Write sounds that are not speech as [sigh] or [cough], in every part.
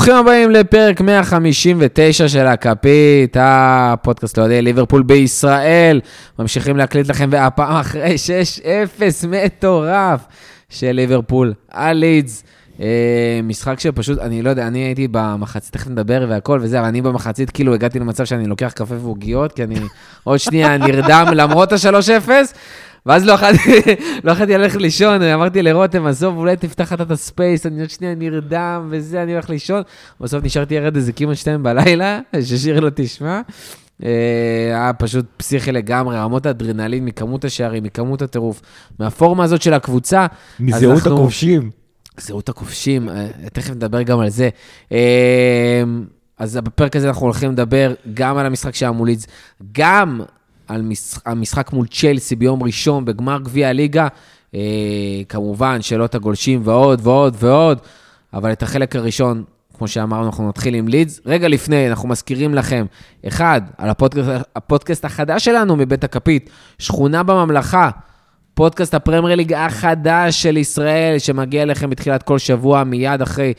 ברוכים הבאים לפרק 159 של הכפית, הפודקאסט לאוהדי ליברפול בישראל. ממשיכים להקליט לכם, והפעם אחרי 6-0 מטורף של ליברפול על לידס. אה, משחק שפשוט, אני לא יודע, אני הייתי במחצית, תכף נדבר והכל וזה, אבל אני במחצית כאילו הגעתי למצב שאני לוקח קפה ועוגיות, כי אני עוד שנייה נרדם למרות ה-3-0. ואז לא יכולתי, [laughs] לא ללכת לישון, אמרתי לרותם, עזוב, אולי תפתח אתה את הספייס, אני עוד שנייה נרדם וזה, אני הולך לישון. בסוף נשארתי ירד איזה כמעט שתיים בלילה, [laughs] ששיר לא תשמע. אה, היה פשוט פסיכי לגמרי, רמות האדרנלין, מכמות השערים, מכמות הטירוף, מהפורמה הזאת של הקבוצה. מזהות אנחנו... הכובשים. זהות הכובשים, אה, תכף נדבר גם על זה. אה, אז בפרק הזה אנחנו הולכים לדבר גם על המשחק שהיה מול לידס, גם על משחק, המשחק מול צ'לסי ביום ראשון בגמר גביע הליגה. אה, כמובן, שאלות הגולשים ועוד ועוד ועוד, אבל את החלק הראשון, כמו שאמרנו, אנחנו נתחיל עם לידס. רגע לפני, אנחנו מזכירים לכם, אחד, על הפודקאסט, הפודקאסט החדש שלנו מבית הכפית, שכונה בממלכה. פודקאסט הפרמייר ליג החדש של ישראל, שמגיע אליכם בתחילת כל שבוע, מיד אחרי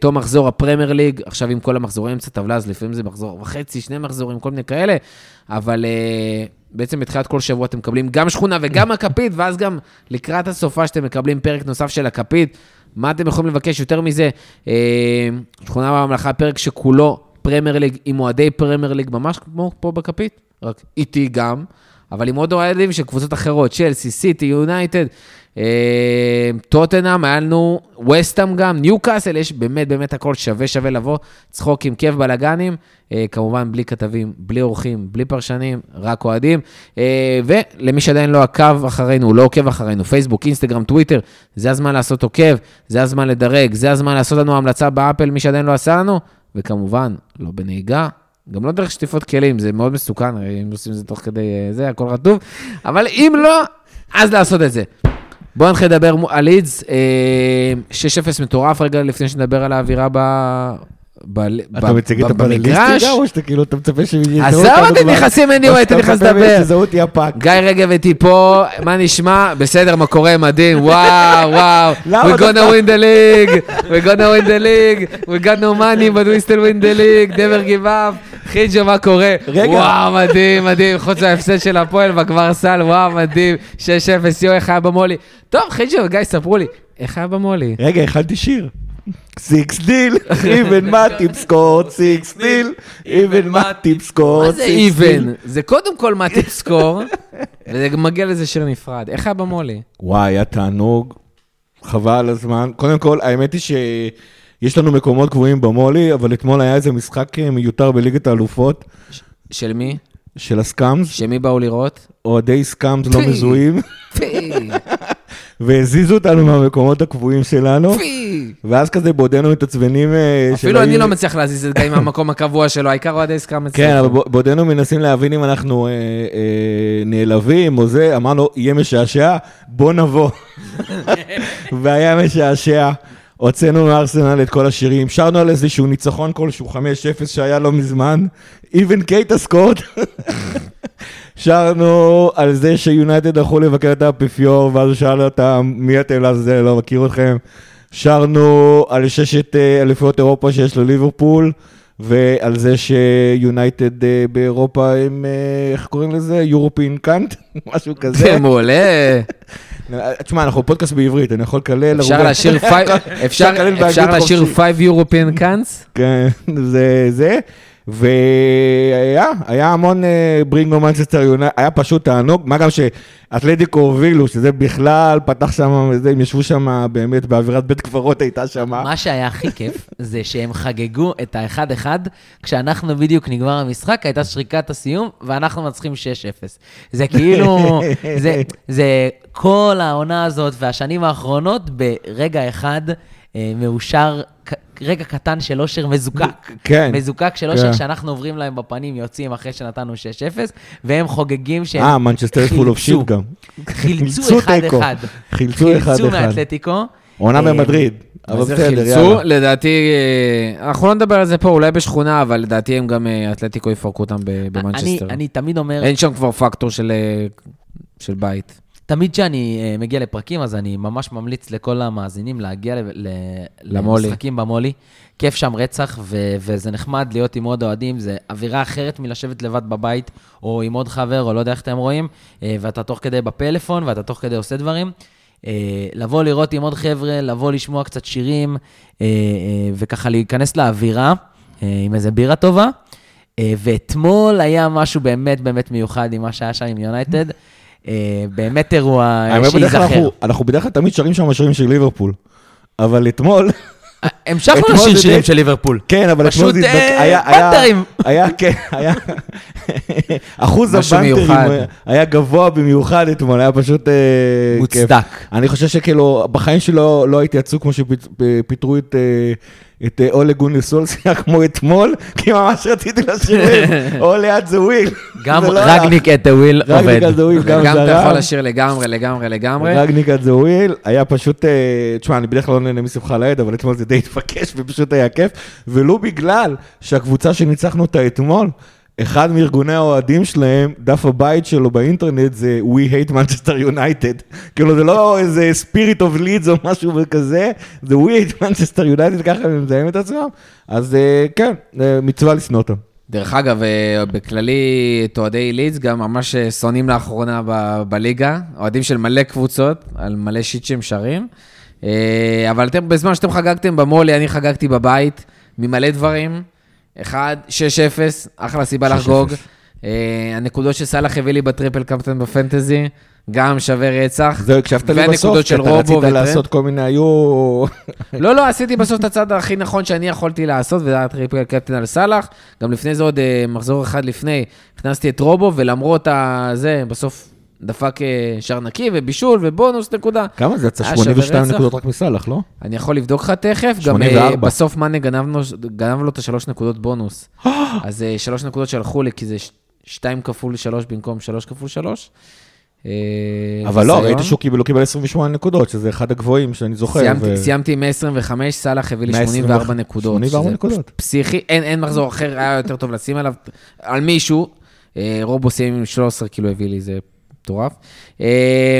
תום מחזור הפרמייר ליג, עכשיו עם כל המחזורים אמצע טבלה, אז לפעמים זה מחזור וחצי, שני מחזורים, כל מיני כאלה, אבל אה, בעצם בתחילת כל שבוע אתם מקבלים גם שכונה וגם [laughs] הכפית, ואז גם לקראת הסופ"ש אתם מקבלים פרק נוסף של הכפית. מה אתם יכולים לבקש יותר מזה? אה, שכונה בממלכה, פרק שכולו פרמייר ליג, עם אוהדי פרמייר ליג, ממש כמו פה בכפית, רק איתי גם, אבל עם עוד אוהדים של קבוצות אחרות, צ'לסי, סיטי, יונייטד. אה, טוטנאם, היה לנו וסטאם גם, ניוקאסל, יש באמת באמת הכל שווה שווה לבוא, צחוקים כיף בלאגנים, אה, כמובן בלי כתבים, בלי אורחים, בלי פרשנים, רק אוהדים. אה, ולמי שעדיין לא עקב אחרינו, לא עוקב אחרינו, פייסבוק, אינסטגרם, טוויטר, זה הזמן לעשות עוקב, זה הזמן לדרג, זה הזמן לעשות לנו המלצה באפל, מי שעדיין לא עשה לנו, וכמובן, לא בנהיגה, גם לא דרך שטיפות כלים, זה מאוד מסוכן, אם עושים את זה תוך כדי זה, הכל רטוב, אבל אם לא, אז לעשות את זה. בואו נתחיל לדבר על לידס, 6-0 אה, מטורף רגע לפני שנדבר על האווירה ב... אתה מציג את הפאנליסטיקה, או שאתה כאילו, אתה מצפה שהם יזהו אותנו? עזוב אותי, נכנסים anyway, הייתי נכנס לדבר. שיזהו אותי הפאק. גיא רגב איתי פה, מה נשמע? בסדר, מה קורה? מדהים, וואו, וואו. We gonna win the league, we gonna win the league, we got no money, but we still win the league, never give up. חיג'ו, מה קורה? רגע. וואו, מדהים, מדהים, חוץ מההפסד של הפועל בכבר סל, וואו, מדהים. 6-0, יו, איך היה במולי? טוב, חיג'ו, גיא, ספרו לי, איך היה במולי? רגע, הכנתי שיר. Six nil, even Matip scored, Six nil, even Matip scored, מה זה even? זה קודם כל Matip scored, וזה מגיע לזה שיר נפרד. איך היה במולי? וואי, היה תענוג, חבל הזמן. קודם כל, האמת היא שיש לנו מקומות קבועים במולי, אבל אתמול היה איזה משחק אה, מיותר בליגת האלופות. של מי? של ה scums. שמי באו לראות? אוהדי scums לא מזוהים. [laughs] והזיזו אותנו מהמקומות הקבועים שלנו. ואז כזה בעודנו מתעצבנים... אה, אפילו אני לא מצליח להזיז את גיא מהמקום הקבוע שלו, העיקר אוהדי סקאמס. כן, אבל בעודנו מנסים להבין אם אנחנו אה, נעלבים או זה, אמרנו, יהיה משעשע, בוא נבוא. [laughs] והיה משעשע. הוצאנו מארסנל את כל השירים, שרנו על איזשהו ניצחון כלשהו, 5-0 שהיה לא מזמן, even קייטה סקוט. [laughs] שרנו על זה שיונייטד הלכו לבקר את האפיפיור, ואז הוא שאל אותם, מי אתם לעזאזל, לא מכיר אתכם. שרנו על ששת אה, אליפויות אירופה שיש לליברפול, ועל זה שיונייטד אה, באירופה הם, אה, איך קוראים לזה? יורופין קאנט? [laughs] משהו כזה. זה מעולה. [laughs] תשמע, אנחנו פודקאסט בעברית, אני יכול לקלל... אפשר לשיר [laughs] אפשר לשיר 5 European קאנטס? כן, זה זה. והיה, היה המון אה, ברינגו מנצ'סטר יונייטד, היה פשוט תענוג, מה גם שאתלטיקו הובילו, שזה בכלל פתח שם, הם ישבו שם באמת באווירת בית קברות הייתה שם. מה שהיה הכי כיף, זה שהם חגגו את האחד-אחד, כשאנחנו בדיוק נגמר המשחק, הייתה שריקת הסיום, ואנחנו מנצחים 6-0. זה כאילו, זה, זה כל העונה הזאת והשנים האחרונות ברגע אחד. אה, מאושר, רגע קטן של אושר מזוקק. כן. מזוקק של אושר כן. שאנחנו עוברים להם בפנים, יוצאים אחרי שנתנו 6-0, והם חוגגים שהם אה, מנצ'סטר full of shit גם. חילצו אחד-אחד. חילצו אחד-אחד. חילצו מאתלטיקו. עונה אה, במדריד. אבל בסדר, יאללה. לדעתי, אה, אנחנו לא נדבר על זה פה, אולי בשכונה, אבל לדעתי הם גם, אתלטיקו יפרקו אותם במנצ'סטר. אני תמיד אומר... אין שם כבר פקטור של בית. תמיד כשאני אה, מגיע לפרקים, אז אני ממש ממליץ לכל המאזינים להגיע ל- ל- למולי. למשחקים במולי. כיף שם רצח, ו- וזה נחמד להיות עם עוד אוהדים, זה אווירה אחרת מלשבת לבד בבית, או עם עוד חבר, או לא יודע איך אתם רואים, אה, ואתה תוך כדי בפלאפון, ואתה תוך כדי עושה דברים. אה, לבוא לראות עם עוד חבר'ה, לבוא לשמוע קצת שירים, וככה להיכנס לאווירה עם איזה בירה טובה. ואתמול היה משהו באמת באמת מיוחד עם מה שהיה שם עם יונייטד. אה, באמת אירוע אה, שייזכר. אנחנו- בדרך כלל תמיד שרים שם שירים של ליברפול. אבל אתמול, המשכנו אתמול לשיר שירים של ליברפול. כן, אבל פשוט, אתמול זה התבק- אה, היה- היה- כן, היה, אחוז הבנטרים. היה- גבוה במיוחד אתמול, היה פשוט אה, כיף. מוצדק. אני חושב שכאילו, בחיים שלי לא לא הייתי עצוב כמו שפיטרו את... את אה, אולה גונר סולסיה [laughs] כמו אתמול, כי ממש רציתי לשיר [laughs] Ole at the wheel. גם זה לא היה. רגניק at the wheel עובד. רגניק at the wheel גם גם אתה יכול זרם. לשיר לגמרי, לגמרי, לגמרי. רגניק את זה וויל, היה פשוט, אה, תשמע, אני בדרך כלל לא נהנה משמחה לאיד, אבל אתמול זה די התבקש ופשוט היה כיף, ולו בגלל שהקבוצה שניצחנו אותה אתמול, אחד מארגוני האוהדים שלהם, דף הבית שלו באינטרנט זה We hate Manchester United. [laughs] כאילו זה לא איזה spirit of Leeds או משהו כזה, זה We hate Manchester United, ככה הם מזהים את עצמם. אז אה, כן, אה, מצווה לשנוא אותם. דרך אגב, אה, בכללי, את אוהדי לידס גם ממש שונאים לאחרונה ב- בליגה, אוהדים של מלא קבוצות, על מלא shit שהם שרים. אבל אתם, בזמן שאתם חגגתם במולי, אני חגגתי בבית, ממלא דברים. אחד, 6-0, אחלה סיבה 6-0. לחגוג. אה, הנקודות שסאלח הביא לי ב triple captain ב fantasy, גם שווה רצח. זהו, הקשבת לי בסוף, כי אתה רצית. לעשות כל מיני, היו... [laughs] לא, לא, עשיתי בסוף את הצעד הכי נכון שאני יכולתי לעשות, וזה היה triple captain על סאלח. גם לפני זה עוד אה, מחזור אחד לפני, הכנסתי את רובו, ולמרות הזה, בסוף דפק אה, שער נקי ובישול ובונוס נקודה. כמה זה יצא? היה שווה 82 רצח. נקודות רק מסאלח, לא? אני יכול לבדוק לך תכף, גם אה, 84. בסוף מאנה גנב לו- גנב לו את השלוש נקודות בונוס. [gasps] אז אה, שלוש נקודות שהלכו לי, כי זה שתיים כפול שלוש במקום שלוש כפול שלוש. אבל לא. ראיתי שהוא קיבל, הוא קיבל 28 נקודות, שזה אחד הגבוהים שאני זוכר. סיימתי, ו- סיימתי עם 125, סאלח הביא לי 124 84 נקודות. 84 שזה נקודות. פסיכי, אין, אין מחזור אחר, היה יותר טוב לשים עליו, על מישהו. רובו סיים עם 13, כאילו הביא לי, זה מטורף. אה,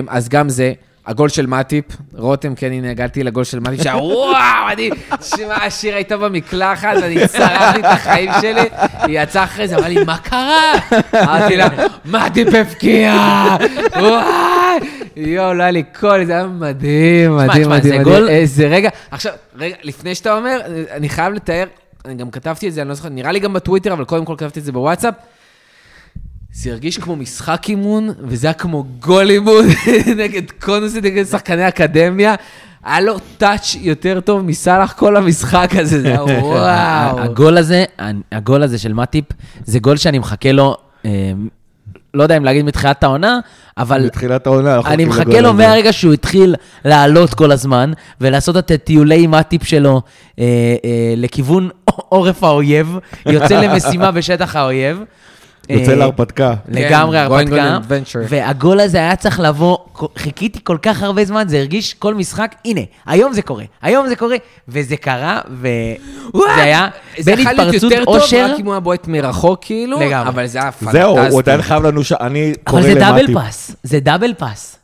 אז גם זה, הגול של מאטיפ, רותם, כן, הנה, הגעתי לגול של מאטיפ, שהיה וואו, אני, שמע, השיר הייתה במקלחת, ואני צרחתי את החיים שלי, היא יצאה אחרי זה, אמרה לי, מה קרה? אמרתי לה, מאטיפ הפקיע, וואי, יואו, לא היה לי קול, זה היה מדהים, מדהים, תשמע, מדהים, זה מדהים. גול- איזה רגע, עכשיו, רגע, לפני שאתה אומר, אני חייב לתאר, אני גם כתבתי את זה, אני לא זוכר, נראה לי גם בטוויטר, אבל קודם כל כתבתי את זה בוואטסאפ. זה הרגיש כמו משחק אימון, וזה היה כמו גול אימון [laughs] נגד קונוסי, נגד שחקני אקדמיה. היה לו טאץ' יותר טוב מסאלח כל המשחק הזה, זה היה [laughs] וואו. הגול הזה, הגול הזה של מאטיפ, זה גול שאני מחכה לו, אה, לא יודע אם להגיד מתחילת העונה, אבל בתחילת העונה, אנחנו אני מחכה לו. מהרגע שהוא התחיל לעלות כל הזמן, ולעשות את הטיולי מאטיפ שלו אה, אה, לכיוון [laughs] עורף האויב, יוצא למשימה בשטח האויב. יוצא אה, להרפתקה. לגמרי כן, הרפתקה. והגול הזה היה צריך לבוא, חיכיתי כל כך הרבה זמן, זה הרגיש כל משחק, הנה, היום זה קורה, היום זה קורה, וזה קרה, וזה היה זה בין יכול להיות התפרצות יותר טוב, אושר, רק אם הוא היה בועט מרחוק, כאילו. אבל זה היה פנטסטי. זהו, הוא עדיין חייב לנו ש... אני קורא אבל זה למטי. דאבל פס, זה דאבל פס.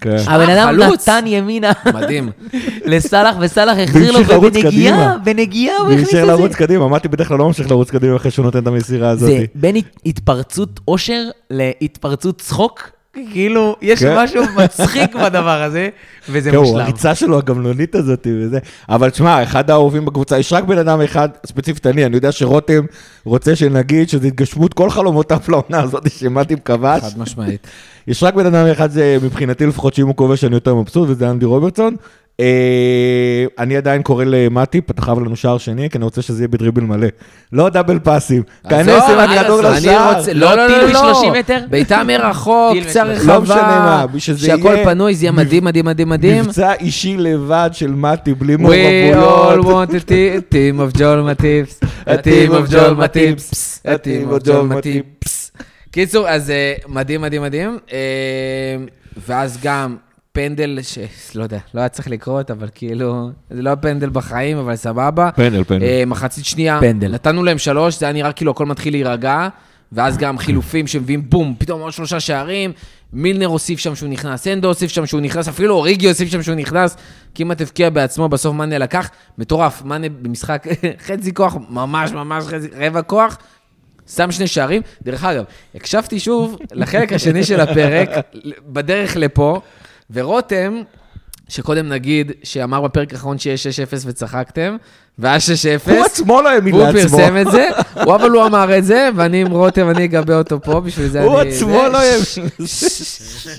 כן. הבן אדם. נתן ימינה מדהים. [laughs] לסאלח, וסאלח החזיר לו, ובנגיעה, קדימה. בנגיעה הוא הכניס את זה. לרוץ קדימה, אמרתי בדרך כלל לא ממשיך לרוץ קדימה אחרי שהוא נותן את המסירה הזאת. זה בין הת- התפרצות אושר להתפרצות צחוק, כאילו, יש כן. משהו מצחיק בדבר הזה, וזה כן, מושלם. הריצה שלו הגמלונית הזאת וזה. אבל תשמע, אחד האהובים בקבוצה, יש רק בן אדם אחד, ספציפית אני, אני יודע שרותם רוצה שנגיד שזה התגשמות כל חלומותיו לעונה הזאת [laughs] שמטיב כבש. חד משמעית. יש רק בן אדם אחד, זה מבחינתי לפחות, שאם הוא כובש אני יותר מבסוט, וזה אנדי רוברטסון. אה, אני עדיין קורא למטיפ, אתה חייב לנו שער שני, כי אני רוצה שזה יהיה בדריבל מלא. לא דאבל פאסים. כנס עם אני הכדור רוצה- לשער. אני רוצה- לא לא, לא, טיל לא, לא. מ-30 מטר? בעיטה מרחוק, קצה מ-30. לא משנה רחבה, מה, שזה שהכל יהיה פנוי, זה יהיה מדהים, מדהים, מדהים, מדהים. מבצע אישי לבד של מטי, בלי We all want a te- team of Joel Matips, a team of Joel Matips, a team of Joel Matips. קיצור, אז אה, מדהים, מדהים, מדהים. אה, ואז גם פנדל, ש... לא יודע, לא היה צריך לקרות, אבל כאילו, זה לא פנדל בחיים, אבל סבבה. פנדל, פנדל. אה, מחצית שנייה, פנדל. נתנו להם שלוש, זה היה נראה כאילו הכל מתחיל להירגע, ואז גם חילופים שמביאים בום, פתאום עוד שלושה שערים, מילנר הוסיף שם שהוא נכנס, אנדו הוסיף שם שהוא נכנס, אפילו אוריגי הוסיף שם שהוא נכנס, כמעט הבקיע בעצמו, בסוף מאנה לקח, מטורף, מאנה במשחק [laughs] חצי כוח, ממש ממש חצי, רבע כוח, שם שני שערים. דרך אגב, הקשבתי שוב לחלק השני של הפרק, בדרך לפה, ורותם, שקודם נגיד, שאמר בפרק האחרון שיש 6-0 וצחקתם, והיה 6-0. הוא עצמו לא האמין לעצמו. פרסם את זה, הוא אבל הוא אמר את זה, ואני עם רותם, אני אגבה אותו פה, בשביל זה אני... הוא עצמו. לא האמין.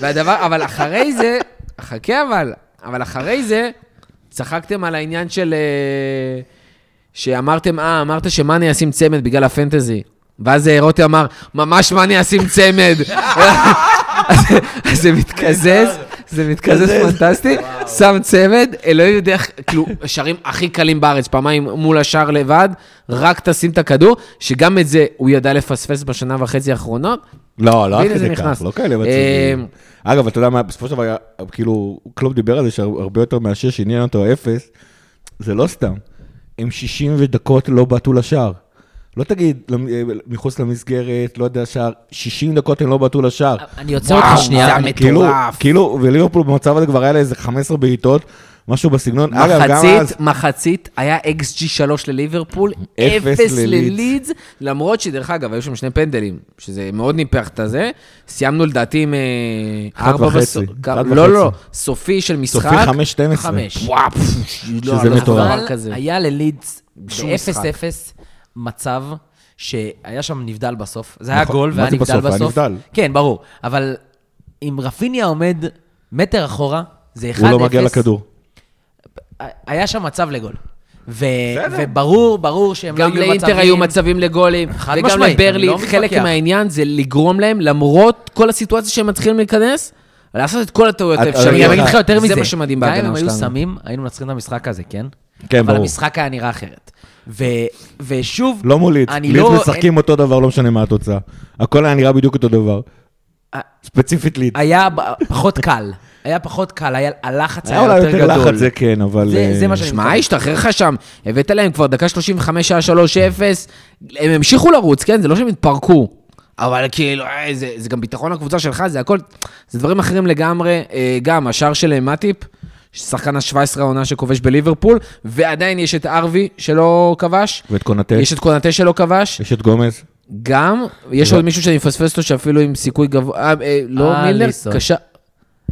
והדבר, אבל אחרי זה, חכה אבל, אבל אחרי זה, צחקתם על העניין של... אה, שאמרתם, אה, אמרת שמאני ישים צמד בגלל הפנטזי. ואז אה, רותם אמר, ממש מאני ישים צמד. אז [laughs] אז זה מתקזז, זה מתקזז פנטסטי, שם צמד, אלוהים יודע כאילו, [laughs] השערים הכי קלים בארץ, פעמיים מול השער לבד, רק תשים את הכדור, שגם את זה הוא ידע לפספס בשנה וחצי האחרונות. לא, לא עד זה כדי. כך, לא כאלה אה, מצבים. אגב, אתה יודע מה, בסופו של דבר, כאילו, קלופ דיבר על זה שהרבה יותר מאשר שעניין אותו האפס, זה לא סתם. הם 60 דקות לא בעטו לשער. לא תגיד אה, מחוץ למסגרת, לא יודע, שער, 60 דקות הם לא בעטו לשער. אני עוצר אותך שנייה. זה אני- מטורף. כאילו, כאילו, וליברפול במצב הזה כבר היה לה איזה 15 בעיטות, משהו בסגנון. אגב, גם אז, מחצית, מחצית, היה XG 3 לליברפול, אפס אפס ללידס. ללידס, למרות שדרך אגב, היו שם שני פנדלים, שזה מאוד ניפח את הזה. סיימנו לדעתי עם אה, אחד ארבע וחצי, לא, לא. סופי של משחק. סופי 5-12. חמש. וואו, פפ, לא, שזה לא זוכר מטורף. אבל. היה ללידס בשום ב-0-0 מצב שהיה שם נבדל בסוף. זה היה נכון. גול והיה נבדל בסוף? היה בסוף. נבדל. כן, ברור. אבל אם רפיניה עומד מטר אחורה, זה 1-0. הוא לא מגיע לכדור. היה שם מצב לגול. ו- וברור, ברור שהם לא גם יהיו מצבים... לאינטר היו מצבים לגולים, חד וגם משמעית, לברלי, אני לא חלק מתווכח. מהעניין זה לגרום להם, למרות כל הסיטואציה שהם מתחילים להיכנס, לעשות את כל הטעויות אני האפשריות. גם אגיד לך יותר מזה. זה מה שמדהים גם אם בהגנה הם היו שלנו. שמים, היינו מנצחים את המשחק הזה, כן? כן, אבל ברור. המשחק היה נראה אחרת. ו- ושוב, לא מול לידס. אני לידס לא- משחקים אותו דבר, לא משנה מה התוצאה. הכל היה נראה בדיוק אותו דבר. אה, ספציפית לידס. היה פחות קל. היה פחות קל, היה- הלחץ היה היה אולי יותר יותר גדול. לחץ, זה כן, אבל... זה- זה אה, מה שאני- שמע, השתחרר לך שם, הבאת להם כבר דקה 35, היה 3-0, הם המשיכו לרוץ, כן? זה לא שהם התפרקו. אבל כאילו, אה, זה, זה גם ביטחון לקבוצה שלך, זה הכל, זה דברים אחרים לגמרי. אה, גם השער של אה, מאטיפ, שחקן ה-17 העונה שכובש בליברפול, ועדיין יש את ארווי שלא כבש, ואת קונטה, יש את קונטה שלא כבש, יש את גומז. גם, יש. עוד מישהו שאני מפספס אותו שאפילו עם סיכוי גבוה, אה, אה, לא מילנר, אליסון. קשה.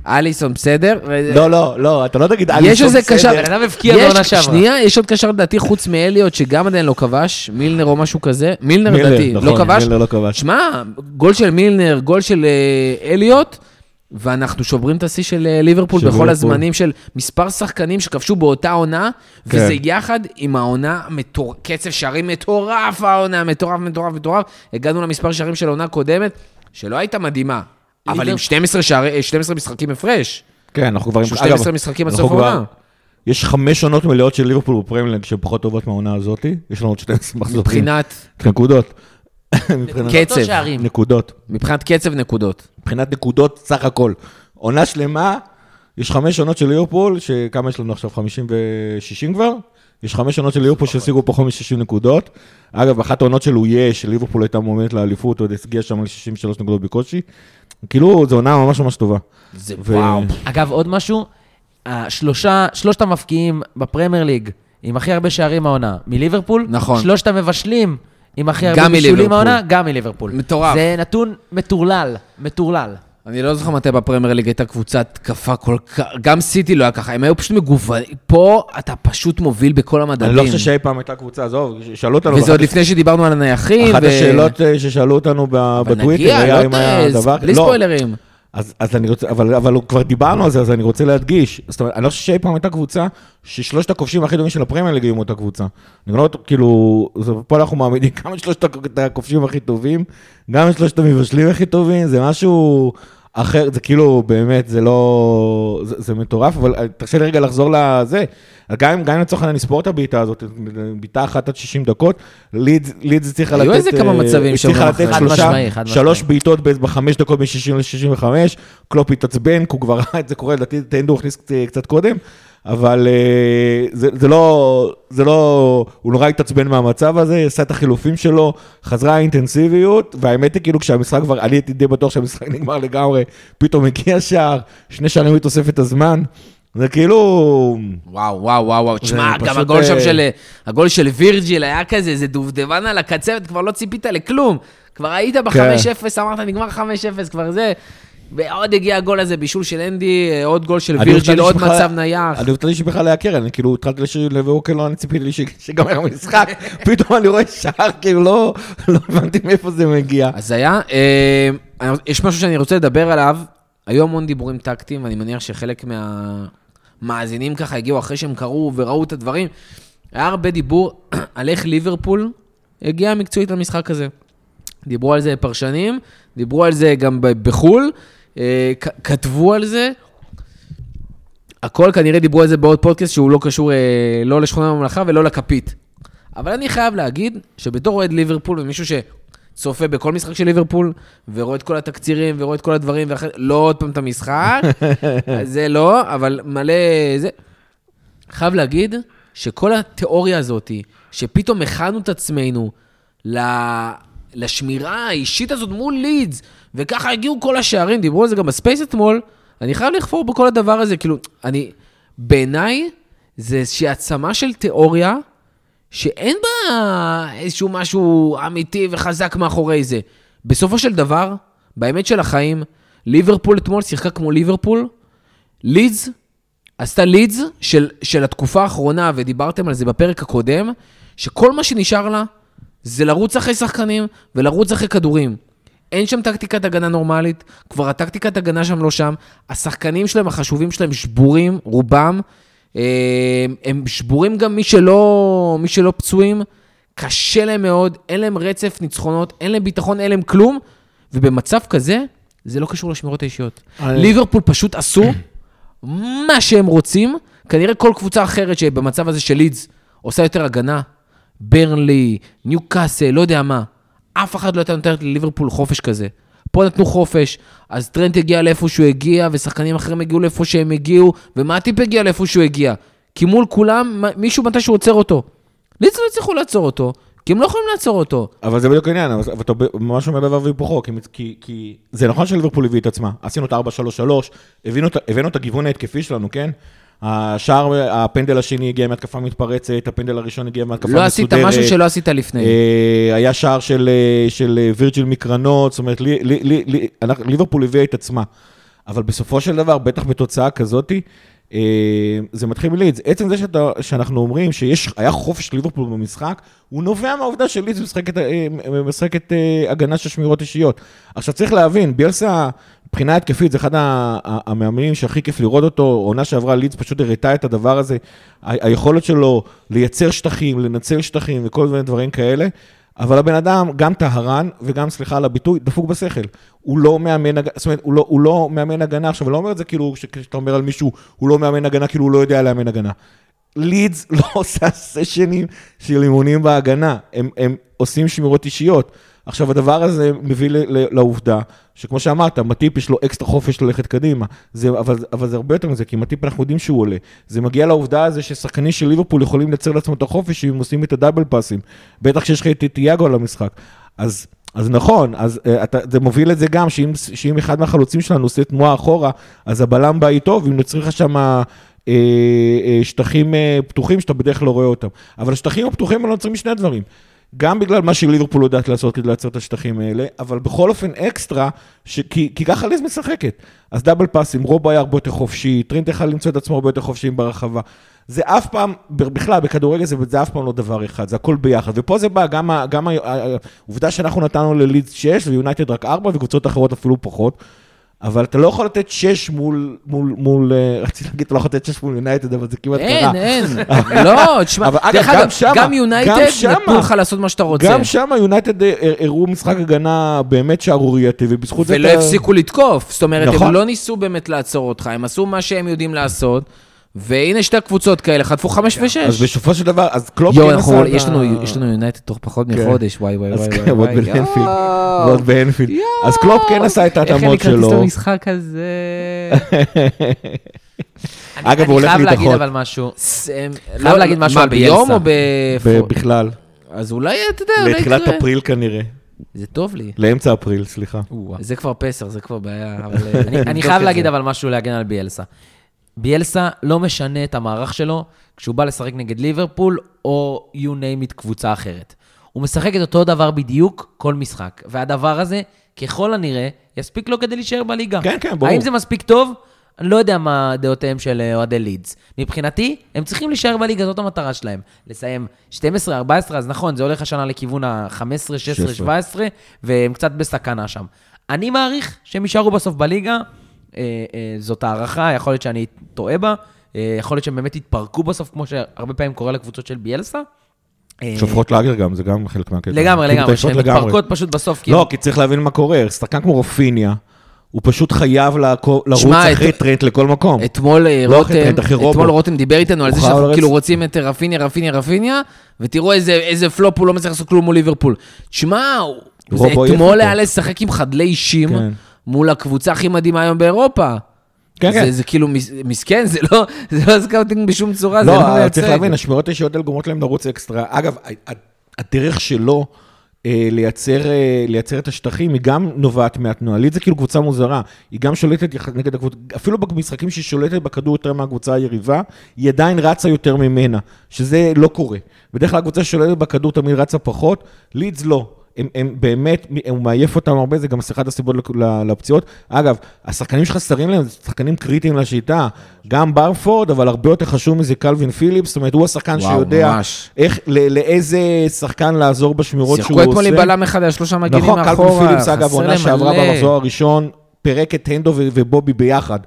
אליסון, בסדר? לא, לא, לא, אתה לא תגיד יש איזה בסדר. קשר, בן אדם הבקיע יש- בעונה שעברה. שנייה, יש עוד קשר לדעתי חוץ מאליוט, שגם עדיין לא כבש, מילנר או משהו כזה, מילנר מילנר, לדעתי, נכון, לא כבש. מילנר לא כבש. שמע, גול של מילנר, גול של אה, אליוט, ואנחנו שוברים את השיא של אה, ליברפול של בכל ליברפול. הזמנים של מספר שחקנים שכבשו באותה עונה, כן. וזה יחד עם העונה, מטור... קצב שערים מטורף העונה, מטורף, מטורף, מטורף. הגענו למספר שערים של העונה קודמת, שלא הייתה מדהימה, אבל ליבר- עם 12 שערי- 12 משחקים הפרש. כן, אנחנו כבר... עם- שהוא אגב, 12 משחקים עד סוף כבר- העונה. יש חמש עונות מלאות של ליברפול בפרמיירלנד שהן פחות טובות מהעונה הזאת. יש לנו עוד 12 מחזורים. מבחינת נקודות. [laughs] מבחינת קצב. שערים. נקודות. מבחינת קצב נקודות. מבחינת נקודות סך הכל. עונה שלמה, יש חמש עונות של ליברפול, שכמה יש לנו עכשיו? 50 ו-60 כבר? יש חמש עונות של ליברפול שהשיגו פחות מ-60 נקודות. אגב, אחת העונות של אויה, שליברפול הייתה מועמדת לאליפות, עוד הגיע שם ל-63 נקודות בקושי. כאילו, זו עונה ממש ממש טובה. זה ו- וואו. אגב, עוד משהו, השלושה, שלושת המבקיעים בפרמייר ליג עם הכי הרבה שערים העונה מליברפול, נכון. שלושת המבשלים עם הכי גם הרבה בישולים. העונה, גם מליברפול. מטורף. זה נתון מטורלל, מטורלל. אני לא זוכר מתי בפרמייר ליג הייתה קבוצת התקפה כל כך, גם סיטי לא היה ככה, הם היו פשוט מגוונים. פה אתה פשוט מוביל בכל המדדים. אני לא חושב שאי פעם הייתה קבוצה, עזוב, שאלו אותנו... וזה עוד לפני שדיברנו על הנייחים. אחת השאלות אה, ששאלו אותנו בטוויטר, היה לא אם היה תעז, דבר... בלי לא, ספוילרים. אז, אז אני רוצה, אבל, אבל כבר דיברנו על זה, אז אני רוצה להדגיש. זאת אומרת, אני לא חושב שאי פעם הייתה קבוצה ששלושת הכובשים הכי טובים של הפרמייר ליג היו אותה קבוצה. אני לא, כאילו, פה אנחנו מעמידים גם את שלושת הכ- הכובשים הכי טובים, גם את שלושת המבשלים הכי טובים, זה משהו אחר, זה כאילו, באמת, זה לא... זה, זה מטורף, אבל אה, תרשה לי רגע לחזור לזה. גם אם, לצורך העניין נספור את הבעיטה הזאת, בעיטה אחת עד 60 דקות, לידס לידס הצליחה לתת... היו איזה כמה אה, מצבים הצליחה שם לתת. חד שלושה, משמעי, חד שלוש. בעיטות בחמש דקות מ-60 ל-65, קלופ התעצבן, כי הוא כבר ראה את זה קורה, לדעתי את אנדו הכניס קצת קודם, אבל אה, זה, זה, לא, זה לא, הוא נורא התעצבן מהמצב הזה, עשה את החילופים שלו, חזרה האינטנסיביות, והאמת היא כאילו כשהמשחק כבר, אני הייתי די בטוח שהמשחק נגמר לגמרי, פתאום הגיע שער, שני שערים בתוספת הזמן. זה כאילו... וואו, וואו, וואו, וואו. תשמע, גם פשוט, הגול שם אה, של... הגול של וירג'יל היה כזה, זה דובדבן על הקצבת, כבר לא ציפית לכלום. כבר היית כן. ב-5-0, אמרת, נגמר 5-0, כבר זה. ועוד הגיע הגול הזה, בישול של אנדי, אה, עוד גול של וירג'יל, עוד מצב נייח. אני הופתעתי שבכלל היה קרן, אני כאילו התחלתי לשיר לווקר, לא, אני ציפיתי לי שיגמר המשחק, [laughs] פתאום אני רואה שער, כאילו לא לא הבנתי מאיפה זה מגיע. אז היה, אה, יש משהו שאני רוצה לדבר עליו, היו המון דיבורים טקטיים, ואני מניח שחלק מהמאזינים ככה הגיעו אחרי שהם קראו וראו את הדברים. היה הרבה דיבור [clears throat] על איך ליברפול הגיעה מקצועית למשחק הזה. דיברו על זה פרשנים, דיברו על זה גם בחו"ל, כתבו על זה. הכל כנראה דיברו על זה בעוד פודקאסט שהוא לא קשור אה, לא לשכונה בממלכה ולא לכפית. אבל אני חייב להגיד שבתור אוהד ליברפול ומישהו שצופה בכל משחק של ליברפול ורואה את כל התקצירים ורואה את כל הדברים, ואחרי, לא עוד פעם את המשחק, [laughs] זה לא, אבל מלא זה. חייב להגיד שכל התיאוריה הזאת, שפתאום הכנו את עצמנו ל... לשמירה האישית הזאת מול לידס, וככה הגיעו כל השערים, דיברו על זה גם ב space אתמול, אני חייב לחפור בכל הדבר הזה, כאילו, אני, בעיניי, זה איזושהי עצמה של תיאוריה, שאין בה איזשהו משהו אמיתי וחזק מאחורי זה. בסופו של דבר, באמת של החיים, ליברפול אתמול שיחקה כמו ליברפול, לידס עשתה לידס של, של התקופה האחרונה, ודיברתם על זה בפרק הקודם, שכל מה שנשאר לה זה לרוץ אחרי שחקנים ולרוץ אחרי כדורים. אין שם טקטיקת הגנה נורמלית, כבר הטקטיקת הגנה שם לא שם, השחקנים שלהם, החשובים שלהם, שבורים, רובם. אה, הם שבורים גם מי שלא, מי שלא פצועים, קשה להם מאוד, אין להם רצף ניצחונות, אין להם ביטחון, אין להם כלום, ובמצב כזה, זה לא קשור לשמירות האישיות. אני- ליברפול פשוט עשו מה שהם רוצים, כנראה כל קבוצה אחרת שבמצב הזה של לידס עושה יותר הגנה, ברנלי, ניו קאסל, לא יודע מה, אף אחד לא הייתה נותנת לליברפול חופש כזה. פה נתנו חופש, אז טרנט הגיע לאיפה שהוא הגיע, ושחקנים אחרים הגיעו לאיפה שהם הגיעו, ומטיפ הגיע לאיפה שהוא הגיע. כי מול כולם, מישהו מתי שהוא עוצר אותו. לידס לא הצליחו לעצור אותו, כי הם לא יכולים לעצור אותו. אבל זה בדיוק העניין, אבל אתה ממש אומר דבר והיפוכו, כי, כי, כי זה נכון שליברפול הביא את עצמה, עשינו את ה-4-3-3, הבאנו, את- הבאנו את הגיוון ההתקפי שלנו, כן? השער, הפנדל השני הגיע מהתקפה מתפרצת, הפנדל הראשון הגיע מהתקפה לא מסודרת. עשית משהו שלא עשית לפני. אה, היה שער של, אה, של אה, וירג'יל מקרנות, זאת אומרת, לי, לי, לי, לי, אנחנו- ליברפול הביאה את עצמה. אבל בסופו של דבר, בטח בתוצאה כזאתי, זה מתחיל מלידס. עצם זה שאתה, שאנחנו אומרים שהיה חופש ליברפול במשחק, הוא נובע מהעובדה שלידס משחקת, אה, משחקת אה, הגנה של שמירות אישיות. עכשיו צריך להבין, ביאלסה, מבחינה התקפית, זה אחד המאמנים שהכי כיף לראות אותו, עונה שעברה לידס פשוט הראתה את הדבר הזה, היכולת שלו לייצר שטחים, לנצל שטחים וכל מיני דברים כאלה. אבל הבן אדם, גם טהרן, וגם, סליחה על הביטוי, דפוק בשכל. הוא לא מאמן זאת אומרת, הוא לא, הוא לא מאמן הגנה. עכשיו, אני לא אומר את זה כאילו, כשאתה אומר על מישהו, הוא לא מאמן הגנה, כאילו הוא לא יודע לאמן הגנה. לידס [laughs] לא עושה סשנים של אימונים בהגנה, הם, הם עושים שמירות אישיות. עכשיו, הדבר הזה מביא לעובדה, שכמו שאמרת, מטיפ יש לו אקסטרה חופש ללכת קדימה, זה, אבל, אבל זה הרבה יותר מזה, כי מטיפ אנחנו יודעים שהוא עולה. זה מגיע לעובדה הזו ששחקנים של ליברפול יכולים לייצר לעצמם את החופש אם הם עושים את הדאבל פאסים, בטח כשיש לך את תיאגו על המשחק. אז, אז נכון, אז uh, אתה, זה מוביל את זה גם, שאם, שאם אחד מהחלוצים שלנו עושה תנועה אחורה, אז הבלם בא איתו, ואם נוצרים לך שם אה, אה, שטחים אה, פתוחים שאתה בדרך כלל לא רואה אותם. אבל השטחים הפתוחים האלה נוצרים משני דברים. גם בגלל מה שליברפול יודעת לעשות כדי לייצר את השטחים האלה, אבל בכל אופן אקסטרה, ש... כי, כי ככה לידס משחקת. אז double פאסים, רובו היה הרבה יותר חופשי, טרנט יכול למצוא את עצמו הרבה יותר חופשי ברחבה. זה אף פעם, בכלל, בכדורגל זה, זה אף פעם לא דבר אחד, זה הכל ביחד. ופה זה בא, גם, גם העובדה שאנחנו נתנו ללידס 6 ויונייטד רק 4 וקבוצות אחרות אפילו פחות. אבל אתה לא יכול לתת 6 מול, מול, מול, אה, רציתי להגיד, אתה לא יכול לתת 6 מול יונייטד, אבל זה כמעט קרה. אין, אין. [laughs] לא, תשמע, דרך גם אגב, שמה, גם יונייטד נתנו לך לעשות מה שאתה רוצה. גם שם יונייטד אה, הראו משחק הגנה באמת שערורייתי, ובזכות זה... ולא הפסיקו לתקוף. זאת אומרת, נכון. הם לא ניסו באמת לעצור אותך, הם עשו מה שהם יודעים לעשות, והנה שתי קבוצות כאלה, חטפו חמש ושש. אז בסופו של דבר, אז קלופ יואו, כן אנחנו- עשה את יש לנו- יש לנו יונייטד תוך פחות כן. מחודש, וואי וואי וואי כן, וואי. ועוד וואי, באנפילד. ועוד באנפילד. אז קלופ כן עשה את איך אין לי ההתאמות כרטיס שלו. למשחק הזה? [laughs] אגב, הוא הולך אני חייב להגיד. אבל משהו. ס- חייב לא- להגיד משהו מה, על ביום. או ב... בכלל, אז אולי, אתה יודע, אולי לתחילת. אפריל כנראה. זה טוב לי. לאמצע אפריל, סליחה. זה כבר פסח, זה כבר בעיה, אבל... אה, אני- [laughs] אני חייב להגיד. אבל משהו להגן על ביאלסה. ביאלסה לא משנה את המערך שלו כשהוא בא לשחק נגד ליברפול או you name it קבוצה אחרת. הוא משחק את אותו דבר בדיוק כל משחק, והדבר הזה, ככל הנראה, יספיק לו כדי להישאר בליגה. כן, כן, ברור. האם זה מספיק טוב? אני לא יודע מה דעותיהם של אה, אוהדי לידס. מבחינתי, הם צריכים להישאר בליגה, זאת המטרה שלהם. לסיים 12, 14, אז נכון, זה הולך השנה לכיוון ה-15, 16, 16. 17, והם קצת בסכנה שם. אני מעריך שהם יישארו בסוף בליגה, זאת הערכה, יכול להיות שאני טועה בה, אה, יכול להיות שהם באמת יתפרקו בסוף, כמו שהרבה פעמים קורה לקבוצות של ביאלסה. אה, שופכות לאגר גם, זה גם חלק מהקטע. לגמרי, כאילו, לגמרי, שהן. מתפרקות פשוט בסוף. לא, הם- כי צריך להבין מה קורה. שחקן כמו רופיניה, הוא פשוט חייב לרוץ אחרי טרנט לכל מקום. אתמול אה, לא רותם, דיבר איתנו על זה שאנחנו כאילו רוצים את רפיניה, רפיניה, רפיניה, ותראו איזה, פלופ הוא לא מצליח לעשות כלום מול ליברפול. תשמע, אתמול. היה לשחק עם חדלי אישים כן. מול הקבוצה הכי מדהימה היום באירופה. כן, זה, כן. זה כאילו מס- מסכן, זה לא, [laughs] זה לא scouting בשום צורה, זה לא, לא מייצג. צריך להבין, השמירות האישיות האלה גורמות להם לרוץ אקסטרה. אגב, הדרך שלו אה, לייצר, אה, לייצר את השטחים, היא גם נובעת מהתנועה. לידס זה כאילו קבוצה מוזרה. היא גם שולטת נגד הקבוצה, אפילו במשחקים שהיא שולטת בכדור יותר מהקבוצה היריבה, היא עדיין רצה יותר ממנה, שזה לא קורה. בדרך כלל הקבוצה ששולטת בכדור תמיד רצה פחות, לידס לא. הם, הם באמת, הוא מעייף אותם הרבה, זה גם אחת הסיבות לפציעות. אגב, השחקנים שחסרים להם, זה שחקנים קריטיים לשיטה. גם ברפורד, אבל הרבה יותר חשוב מזה קלווין פיליפס, זאת אומרת, הוא השחקן וואו, שיודע ממש. איך, ל- לאיזה שחקן לעזור בשמירות שהוא שיחקו עושה. אתמול עם בלם אחד על שלושה מגינים נכון, מאחורה. קלווין פיליפס, אגב, עונה שעברה. במחזור הראשון, פירק את הנדו ובובי ביחד.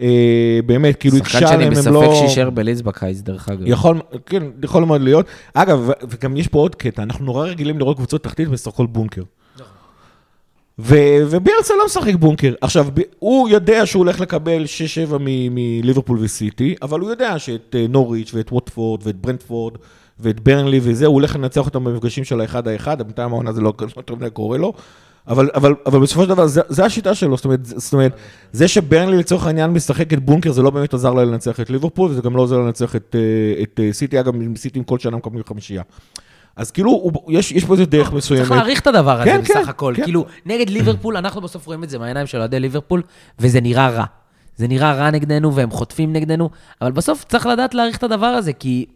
אה, באמת, כאילו שחקן הקשה שאני עליהם, הם בספק לא... שיישאר בלידס בקיץ, דרך אגב. יכול, כן, יכול מאוד להיות. אגב, וגם יש פה עוד קטע, אנחנו נורא רגילים לראות קבוצות תחתית בסך בונקר. ו- וביאלסה לא משחק בונקר. עכשיו, ב- הוא יודע שהוא הולך לקבל 6-7 מ- מליברפול וסיטי, אבל הוא יודע שאת אה, נוריץ' ואת ווטפורד ואת ברנדפורד ואת ברנלי וזה, הוא הולך לנצח אותם במפגשים של האחד האחד, בינתיים העונה זה לא יותר מדי קורה לו. אבל, אבל, אבל בסופו של דבר, זה, זה השיטה שלו, זאת אומרת, זאת אומרת, זה שברנלי לצורך העניין משחק את בונקר, זה לא באמת עזר לה לנצח את ליברפול, וזה גם לא עוזר לנצח את, אה, את אה, סיטי, אגב, סיטי כל שנה מקבלים חמישייה. אז כאילו, הוא, יש, יש פה איזה דרך מסוימת. צריך להעריך את הדבר הזה כן, בסך כן, הכל. כן. כאילו, נגד ליברפול, אנחנו בסוף רואים את זה מהעיניים של אוהדי ליברפול, וזה נראה רע. זה נראה רע נגדנו, והם חוטפים נגדנו, אבל בסוף צריך לדעת להעריך את הדבר הזה, כי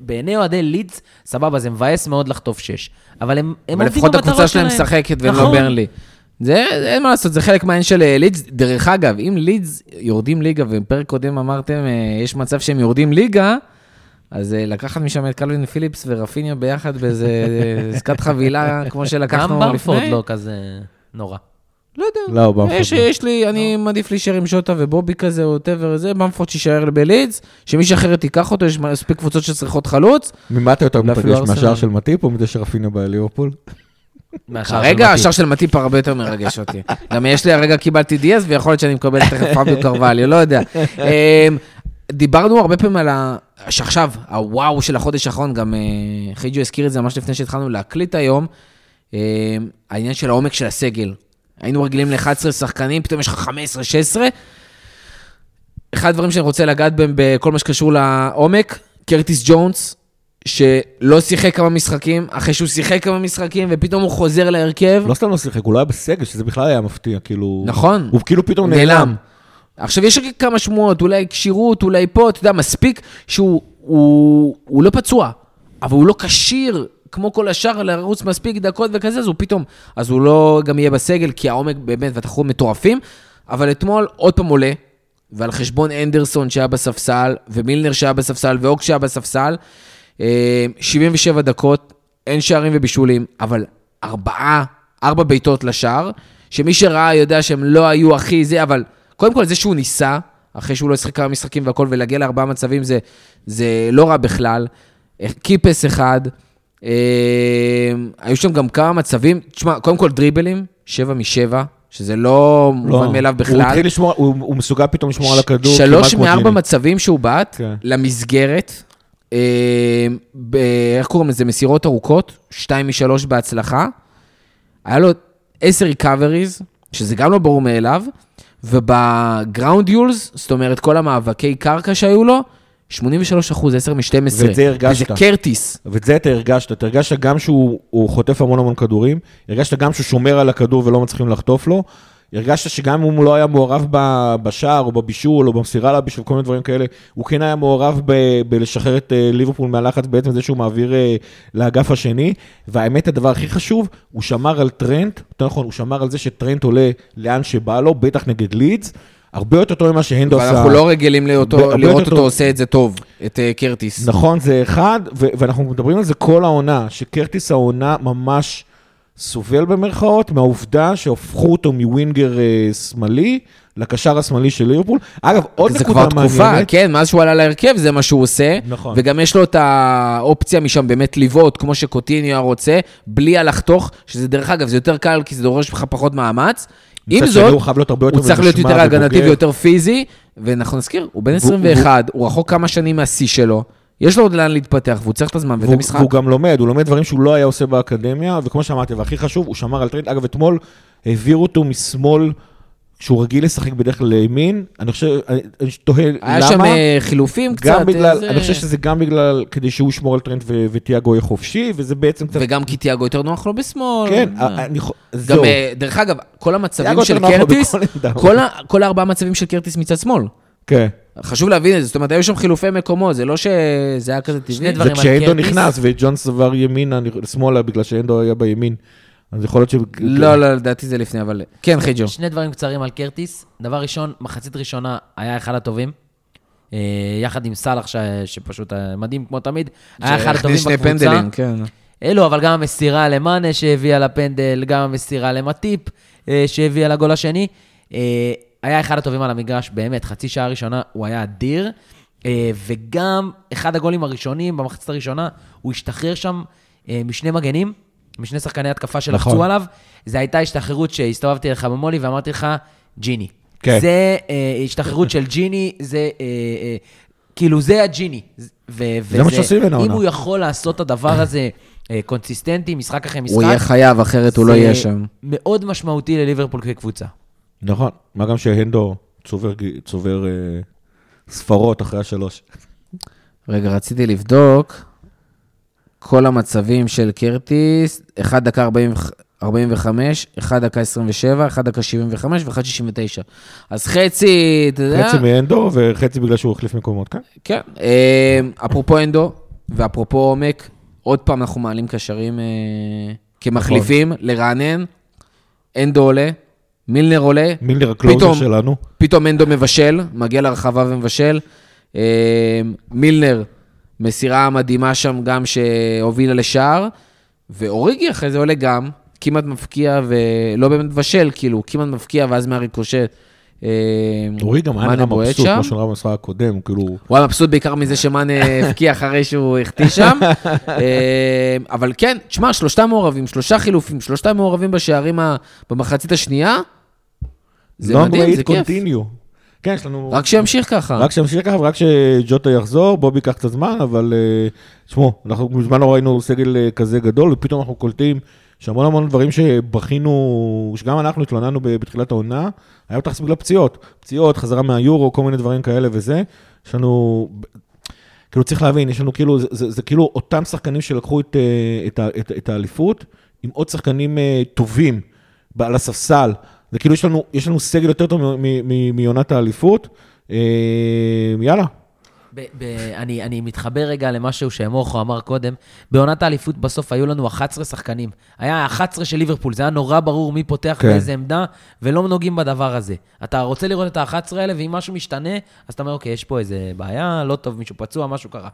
בעיני אוהדי לידס, סבבה, זה מבאס מאוד לחטוף שש. אבל הם, הם אבל עובדים לפחות במטרות הקבוצה שלהם שלהם. משחקת ולא נכון. ברנלי. זה, אין מה לעשות, זה חלק מהעניין של אה, לידס. דרך אגב, אם לידס יורדים ליגה, ובפרק קודם אמרתם, אה, יש מצב שהם יורדים ליגה, אז אה, לקחת משם את קלווין פיליפס ורפיניה ביחד באיזה עסקת חבילה, כמו גם שלקחנו במפורד לפני. לא כזה נורא. לא יודע. לא, במפורד יש, לא. יש לי, אני מעדיף להישאר עם ז'וטה ובובי כזה, או whatever זה, במפורד שיישאר בלידס, שמישהו אחר תיקח אותו, יש מספיק קבוצות שצריכות חלוץ. ממה אתה יותר מתרגש. מהשער של מטיפ או מזה שרפיניה בליברפול? מטיפ. השער של מטיפ הרבה יותר מרגש אותי. גם יש לי, הרגע קיבלתי דיאז, ויכול להיות שאני מקבל תכף [laughs] פאביו קרווליו, לא יודע. אמ, דיברנו הרבה פעמים על ה... שעכשיו, הוואו של החודש האחרון, גם אה, חיג'ו הזכיר את זה ממש לפני שהתחלנו להקליט היום, אמ, העניין של העומק של הסגל. היינו רגילים ל-11 שחקנים, פתאום יש לך 15-16. אחד הדברים שאני רוצה לגעת בהם בכל מה שקשור לעומק, קרטיס ג'ונס, שלא שיחק כמה משחקים, אחרי שהוא שיחק כמה משחקים, ופתאום הוא חוזר להרכב. לא סתם לא שיחק, הוא לא היה בסגל, שזה בכלל היה מפתיע, כאילו... נכון. הוא כאילו פתאום נעלם. נעלם. עכשיו, יש רק כמה שמועות, אולי כשירות, אולי פה, אתה יודע, מספיק שהוא הוא, הוא לא פצוע, אבל הוא לא כשיר, כמו כל השאר, לרוץ מספיק דקות וכזה, אז הוא פתאום, אז הוא לא גם יהיה בסגל, כי העומק באמת והתחרות מטורפים, אבל אתמול עוד פעם עולה, ועל חשבון אנדרסון שהיה בספסל, ומילנר שהיה בספסל, ואוק שהיה בספסל, אה, 77 דקות, אין שערים ובישולים, אבל ארבעה, ארבע בעיטות לשער, שמי שראה יודע שהם לא היו הכי זה, אבל קודם כל זה שהוא ניסה, אחרי שהוא לא ישחק כמה משחקים והכל, ולהגיע לארבעה מצבים זה, זה לא רע בכלל. אה, קיפס אחד, אה, היו שם גם כמה מצבים, תשמע, קודם כל דריבלים, שבע משבע, שזה לא מובן מאליו בכלל. הוא התחיל לשמור, הוא הוא מסוגל פתאום לשמור על הכדור. שלוש מארבע. מצבים שהוא בעט כן. למסגרת, אה, ב- איך קוראים לזה? מסירות ארוכות, שתיים משלוש בהצלחה. היה לו עשר recoveries, שזה גם לא ברור מאליו, וב ground duels, זאת אומרת, כל המאבקי קרקע שהיו לו, 83 אחוז, 10 מ-12. ואת זה הרגשת. וזה קרטיס. ואת זה אתה הרגשת, אתה הרגשת גם שהוא הוא חוטף המון המון כדורים, הרגשת גם שהוא שומר על הכדור ולא מצליחים לחטוף לו, הרגשת שגם אם הוא לא היה מעורב בשער או בבישול או במסירה לבישול, כל מיני דברים כאלה, הוא כן היה מעורב ב- בלשחרר את אה, ליברפול מהלחץ בעצם זה שהוא מעביר אה, לאגף השני, והאמת הדבר הכי חשוב, הוא שמר על טרנט, יותר נכון, הוא שמר על זה שטרנט עולה לאן שבא לו, בטח נגד לידס, הרבה יותר טוב ממה שהנדו עשה. ואנחנו לא רגילים לאותו- לראות טוב. אותו עושה את זה טוב, את אה, קרטיס. נכון, זה אחד, ו- ואנחנו מדברים על זה כל העונה, שקרטיס העונה ממש סובל במרכאות, מהעובדה שהפכו אותו מ winger אה, שמאלי לקשר השמאלי של ליברפול. אגב, עוד זה נקודה כבר מעניינת. תקופה, כן, מאז שהוא עלה להרכב זה מה שהוא עושה. נכון. וגם יש לו את האופציה משם באמת לבעוט, כמו שקוטיניו היה רוצה, בלי הלחתוך, שזה דרך אגב, זה יותר קל, כי זה דורש לך פחות מאמץ. עם זאת, הוא הוא צריך להיות יותר הגנתי. ויותר פיזי, ואנחנו נזכיר, הוא בן והוא- 21, הוא רחוק כמה שנים מהשיא שלו, יש לו עוד לאן להתפתח, והוא צריך את הזמן ואת והוא, המשחק. והוא גם לומד, הוא לומד דברים שהוא לא היה עושה באקדמיה, וכמו שאמרתי, והכי חשוב, הוא שמר על טרנט. אגב, אתמול העבירו אותו משמאל, שהוא רגיל לשחק בדרך כלל לימין, אני חושב, אני, אני תוהה למה. היה שם אה, חילופים קצת. גם בגלל, איזה- אני חושב שזה גם בגלל, כדי שהוא ישמור על טרנט ו- וטיאגו יהיה חופשי, וזה בעצם קצת... וגם כי תיאגו יותר נוח לו בשמאל. כן, אה. אני חו- גם, זהו. אה, דרך אגב, כל המצבים של קרטיס. כל ה- כל הארבעה מצבים של קרטיס מצד שמאל. כן. חשוב להבין את זה, זאת אומרת, היו שם חילופי מקומות, זה לא שזה היה כזה טבעי. שני דברים. זה על כשהנדו קרטיס. נכנס וג'ונס עבר ימינה, אני- שמאלה, בגלל שהנדו היה בימין. אז יכול להיות ש... לא, לא, לדעתי זה לפני, אבל... כן, חיג'ו. שני דברים קצרים על קרטיס. דבר ראשון, מחצית ראשונה היה אחד הטובים. אה, יחד עם סאלח, ש- שפשוט אה, מדהים כמו תמיד. היה אחד הטובים שני בקבוצה. פנדלים, כן. אלו, אבל גם המסירה למאנה שהביאה לפנדל, גם המסירה למטיפ אה, שהביאה לגול השני. היה אחד הטובים על המגרש, באמת, חצי שעה ראשונה הוא היה אדיר. וגם אחד הגולים הראשונים במחצית הראשונה, הוא השתחרר שם משני מגנים, משני שחקני התקפה שלחצו נכון. עליו. זו הייתה השתחררות שהסתובבתי לך במולי ואמרתי לך, ג'יני. כן. זה אה, השתחררות של ג'יני, זה... אה, אה, כאילו, זה הג'יני. ו- זה מה שעושים ממנו אם. הוא יכול לעשות את הדבר [laughs] הזה אה, קונסיסטנטי, משחק אחרי משחק, הוא יהיה חייב, אחרת הוא לא יהיה שם. מאוד משמעותי לליברפול כקבוצה. נכון, מה גם שהנדו צובר, צובר אה, ספרות אחרי השלוש. רגע, רציתי לבדוק כל המצבים של קרטיס, 1 דקה 40 45, 1 דקה 27, 1 דקה 75 ו-1 69. אז חצי, אתה יודע... חצי מהנדו וחצי בגלל שהוא החליף מקומות, כן? כן. אה, אפרופו אנדו, ואפרופו עומק, עוד פעם אנחנו מעלים קשרים אה, כמחליפים, לרענן, אנדו עולה, מילנר עולה, מילנר הקלוזר שלנו. פתאום אנדו מבשל, מגיע לרחבה ומבשל. אה, מילנר, מסירה מדהימה שם גם שהובילה לשער, ואוריגי אחרי זה עולה גם, כמעט מפקיע ולא באמת מבשל, כאילו, כמעט מפקיע ואז מהריקושט. אה, אורי גם היה נראה מבסוט. כמו שהוא נראה במשחק הקודם, כאילו... הוא היה מבסוט בעיקר מזה שמאנה [laughs] הבקיע אחרי שהוא החטיא שם. אה, אבל כן, תשמע, שלושתם מעורבים, שלושה חילופים, שלושתם מעורבים בשערים במחצית השנייה. זה Long מדהים, זה כיף. כן, יש לנו... רק שימשיך ככה. רק שימשיך ככה, ורק שג'וטה יחזור, בובי ייקח קצת זמן, אבל אה, תשמעו, אנחנו מזמן לא ראינו סגל אה, כזה גדול, ופתאום אנחנו קולטים שהמון המון דברים שבכינו, שגם אנחנו התלוננו בתחילת העונה, היה בטח בגלל פציעות. פציעות, חזרה מהיורו, כל מיני דברים כאלה וזה. יש לנו, כאילו צריך להבין, יש לנו כאילו, זה, זה, זה כאילו אותם שחקנים שלקחו את, אה, את, ה- את, את האליפות, עם עוד שחקנים טובים על הספסל. זה כאילו יש לנו, יש לנו סגל יותר טוב מעונת האליפות. אה, יאללה. ב- ב- אני, אני מתחבר רגע למשהו שמוחו אמר קודם. בעונת האליפות בסוף היו לנו 11 שחקנים. היה 11 של ליברפול, זה היה נורא ברור מי פותח כן. באיזה עמדה, ולא נוגעים בדבר הזה. אתה רוצה לראות את ה-11 האלה, ואם משהו משתנה, אז אתה אומר, אוקיי, יש פה איזה בעיה, לא טוב, מישהו פצוע, משהו קרה.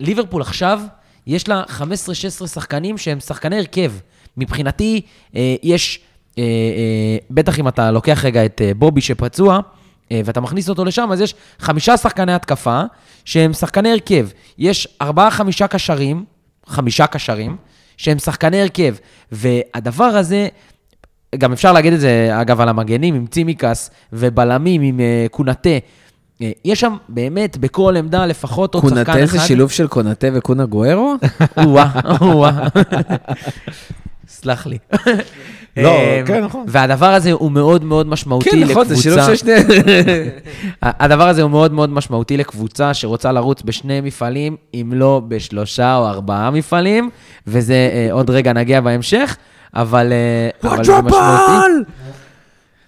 ליברפול עכשיו, יש לה 15-16 שחקנים שהם שחקני הרכב. מבחינתי, אה, יש, אה, אה, בטח אם אתה לוקח רגע את אה, בובי שפצוע, ואתה מכניס אותו לשם, אז יש חמישה שחקני התקפה שהם שחקני הרכב. יש ארבעה-חמישה קשרים, חמישה קשרים, שהם שחקני הרכב. והדבר הזה, גם אפשר להגיד את זה, אגב, על המגנים עם צימקס ובלמים עם קונאטה. יש שם באמת בכל עמדה לפחות עוד שחקן אחד. קונאטה זה שילוב של קונאטה וקונה גוארו? [laughs] או-אה, או-אה. [laughs] סלח לי. לא, אה, כן, נכון. והדבר הזה הוא מאוד מאוד משמעותי כן, לקבוצה. נכון, זה שילוב של שני... [laughs] הדבר הזה הוא מאוד מאוד משמעותי לקבוצה שרוצה לרוץ בשני מפעלים, אם לא בשלושה או ארבעה מפעלים, וזה אה, עוד רגע נגיע בהמשך, אבל, אה, אבל זה משמעותי.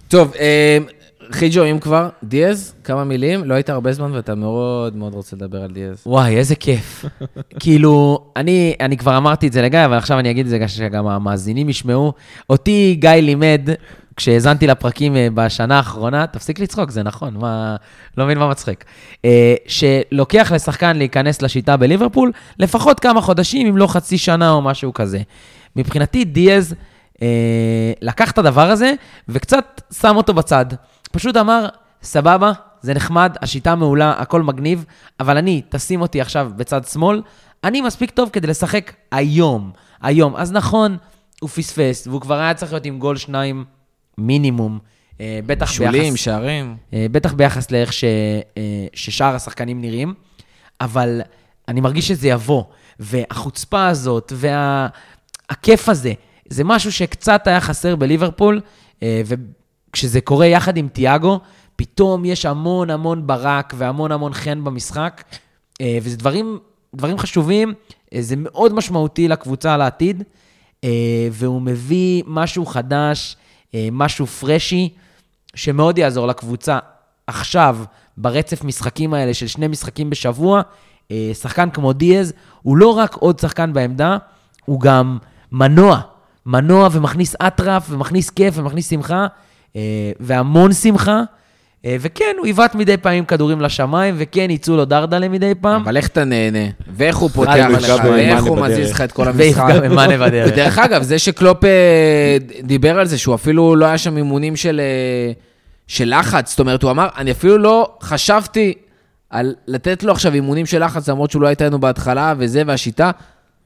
טוב, אה, חיג'ו, אם כבר, דיאז, כמה מילים, לא היית הרבה זמן ואתה מאוד מאוד רוצה לדבר על דיאז. וואי, איזה כיף. [laughs] כאילו, אני, אני כבר אמרתי את זה לגיא, אבל עכשיו אני אגיד את זה שגם המאזינים ישמעו. אותי גיא לימד, כשהאזנתי לפרקים אה, בשנה האחרונה, תפסיק לצחוק, זה נכון, מה... לא מבין מה מצחיק. אה, שלוקח לשחקן להיכנס לשיטה בליברפול לפחות כמה חודשים, אם לא חצי שנה או משהו כזה. מבחינתי, דיאז אה, לקח את הדבר הזה וקצת שם אותו בצד. פשוט אמר, סבבה, זה נחמד, השיטה מעולה, הכל מגניב, אבל אני, תשים אותי עכשיו בצד שמאל, אני מספיק טוב כדי לשחק היום, היום. אז נכון, הוא פספס, והוא כבר היה צריך להיות עם גול שניים מינימום, אה, בטח שולים, ביחס... שערים. אה, בטח ביחס לאיך ש, אה, ששאר השחקנים נראים, אבל אני מרגיש שזה יבוא, והחוצפה הזאת, והכיף הזה, זה משהו שקצת היה חסר בליברפול, וכשזה קורה יחד עם תיאגו, פתאום יש המון המון ברק והמון המון חן במשחק, אה, וזה דברים, דברים חשובים, אה, זה מאוד משמעותי לקבוצה לעתיד, אה, והוא מביא משהו חדש, משהו פרשי, שמאוד יעזור לקבוצה עכשיו, ברצף משחקים האלה של שני משחקים בשבוע. שחקן כמו דיאז, הוא לא רק עוד שחקן בעמדה, הוא גם מנוע. מנוע ומכניס אטרף, ומכניס כיף, ומכניס שמחה, והמון שמחה. אה, וכן, הוא עיוות מדי פעם עם כדורים לשמיים, וכן, יצאו לו דרדלה מדי פעם. אבל איך אתה נהנה? ואיך הוא פותח לך? ואיך הוא. מזיז לך את כל המשחק? ויפגע במאנה בדרך. ודרך אגב, זה שקלופ אה, דיבר על זה, שהוא אפילו לא היה שם אימונים של, אה, של לחץ, זאת אומרת, הוא אמר, אני אפילו לא חשבתי על לתת לו עכשיו אימונים של לחץ, למרות שהוא לא הייתה לנו בהתחלה, וזה, והשיטה.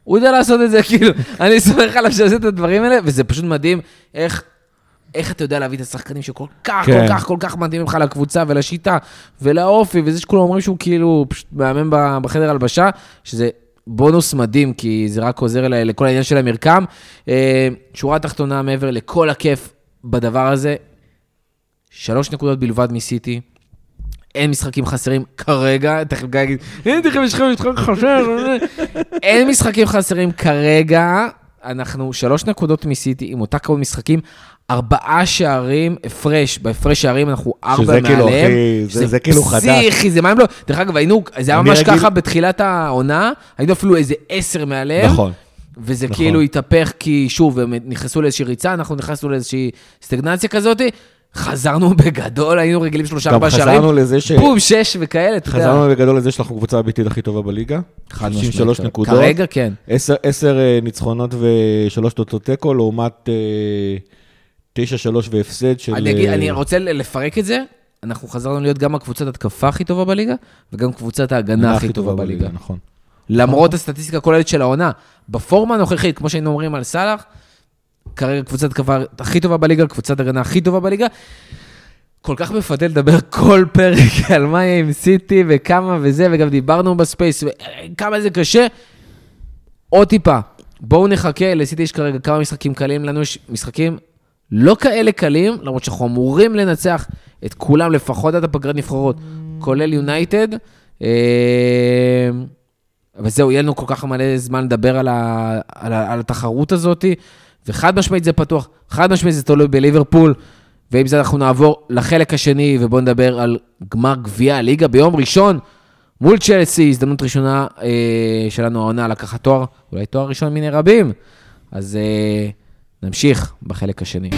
הוא יודע לעשות את זה, [laughs] כאילו, אני סומך עליו שעושה את הדברים האלה, וזה פשוט מדהים איך... איך אתה יודע להביא את השחקנים שכל כך, כן. כל כך, כל כך מתאימים לך לקבוצה ולשיטה ולאופי, וזה שכולם אומרים שהוא כאילו פשוט מאמן בחדר הלבשה, שזה בונוס מדהים, כי זה רק עוזר ל- לכל העניין של המרקם. אה, שורה תחתונה מעבר לכל הכיף בדבר הזה, שלוש נקודות בלבד מסיטי. אין משחקים חסרים כרגע, תכף גיא יגיד, אין תכף יש לכם משחק חסר, אין משחקים חסרים כרגע, אנחנו שלוש נקודות מסיטי עם אותה כמות משחקים, ארבעה שערים הפרש, בהפרש שערים אנחנו ארבע שזה מעליהם. כאילו, אחי, זה- זה כאילו חדש. פסיכי, זה מה הם לא... דרך אגב, היינו, זה היה ממש רגיל- ככה בתחילת העונה, היינו אפילו איזה עשר מעליהם. נכון. וזה נכון. כאילו התהפך, כי שוב, הם נכנסו לאיזושהי ריצה, אנחנו נכנסנו לאיזושהי סטגנציה כזאת, חזרנו [laughs] בגדול, היינו רגילים שלושה גם ארבעה שערים, חזרנו לזה ש... בום, שש וכאלה, אתה יודע. חזרנו בגדול לזה שאנחנו הקבוצה הביתית הכי טובה בליגה. חד 63 משמעית. נקודות. כרגע כן. עשר- עשר אה, ניצחונות ושלוש תוצאות תיקו, לעומת אה, תשע שלוש והפסד של... אני, אגיד, אה, אני רוצה לפרק את זה, אנחנו חזרנו להיות גם הקבוצת התקפה הכי טובה בליגה, וגם קבוצת ההגנה הכי טובה בליגה. נכון. למרות הסטטיסטיקה הכוללת של העונה. בפורמה הנוכחית, כמו שהיינו אומרים על סאלח, כרגע קבוצת התקפה הכי טובה בליגה, קבוצת הגנה הכי טובה בליגה. כל כך מפתה לדבר כל פרק [laughs] על מה יהיה עם סיטי וכמה וזה, וגם דיברנו ב space, וכמה זה קשה. עוד טיפה, בואו נחכה, לסיטי יש כרגע כמה משחקים קלים, לנו יש משחקים לא כאלה קלים, למרות שאנחנו אמורים לנצח את כולם, לפחות עד הפגרת נבחרות, כולל יונייטד. אה, וזהו, יהיה לנו כל כך מלא זמן לדבר על, ה, על, ה, על התחרות הזאת, וחד משמעית זה פתוח, חד משמעית זה תלוי בליברפול, ועם זה אנחנו נעבור לחלק השני, ובואו נדבר על גמר גביע הליגה ביום ראשון, מול צ'לסי, הזדמנות ראשונה אה, שלנו העונה לקחת תואר, אולי תואר ראשון מיני רבים. אז אה, נמשיך בחלק השני.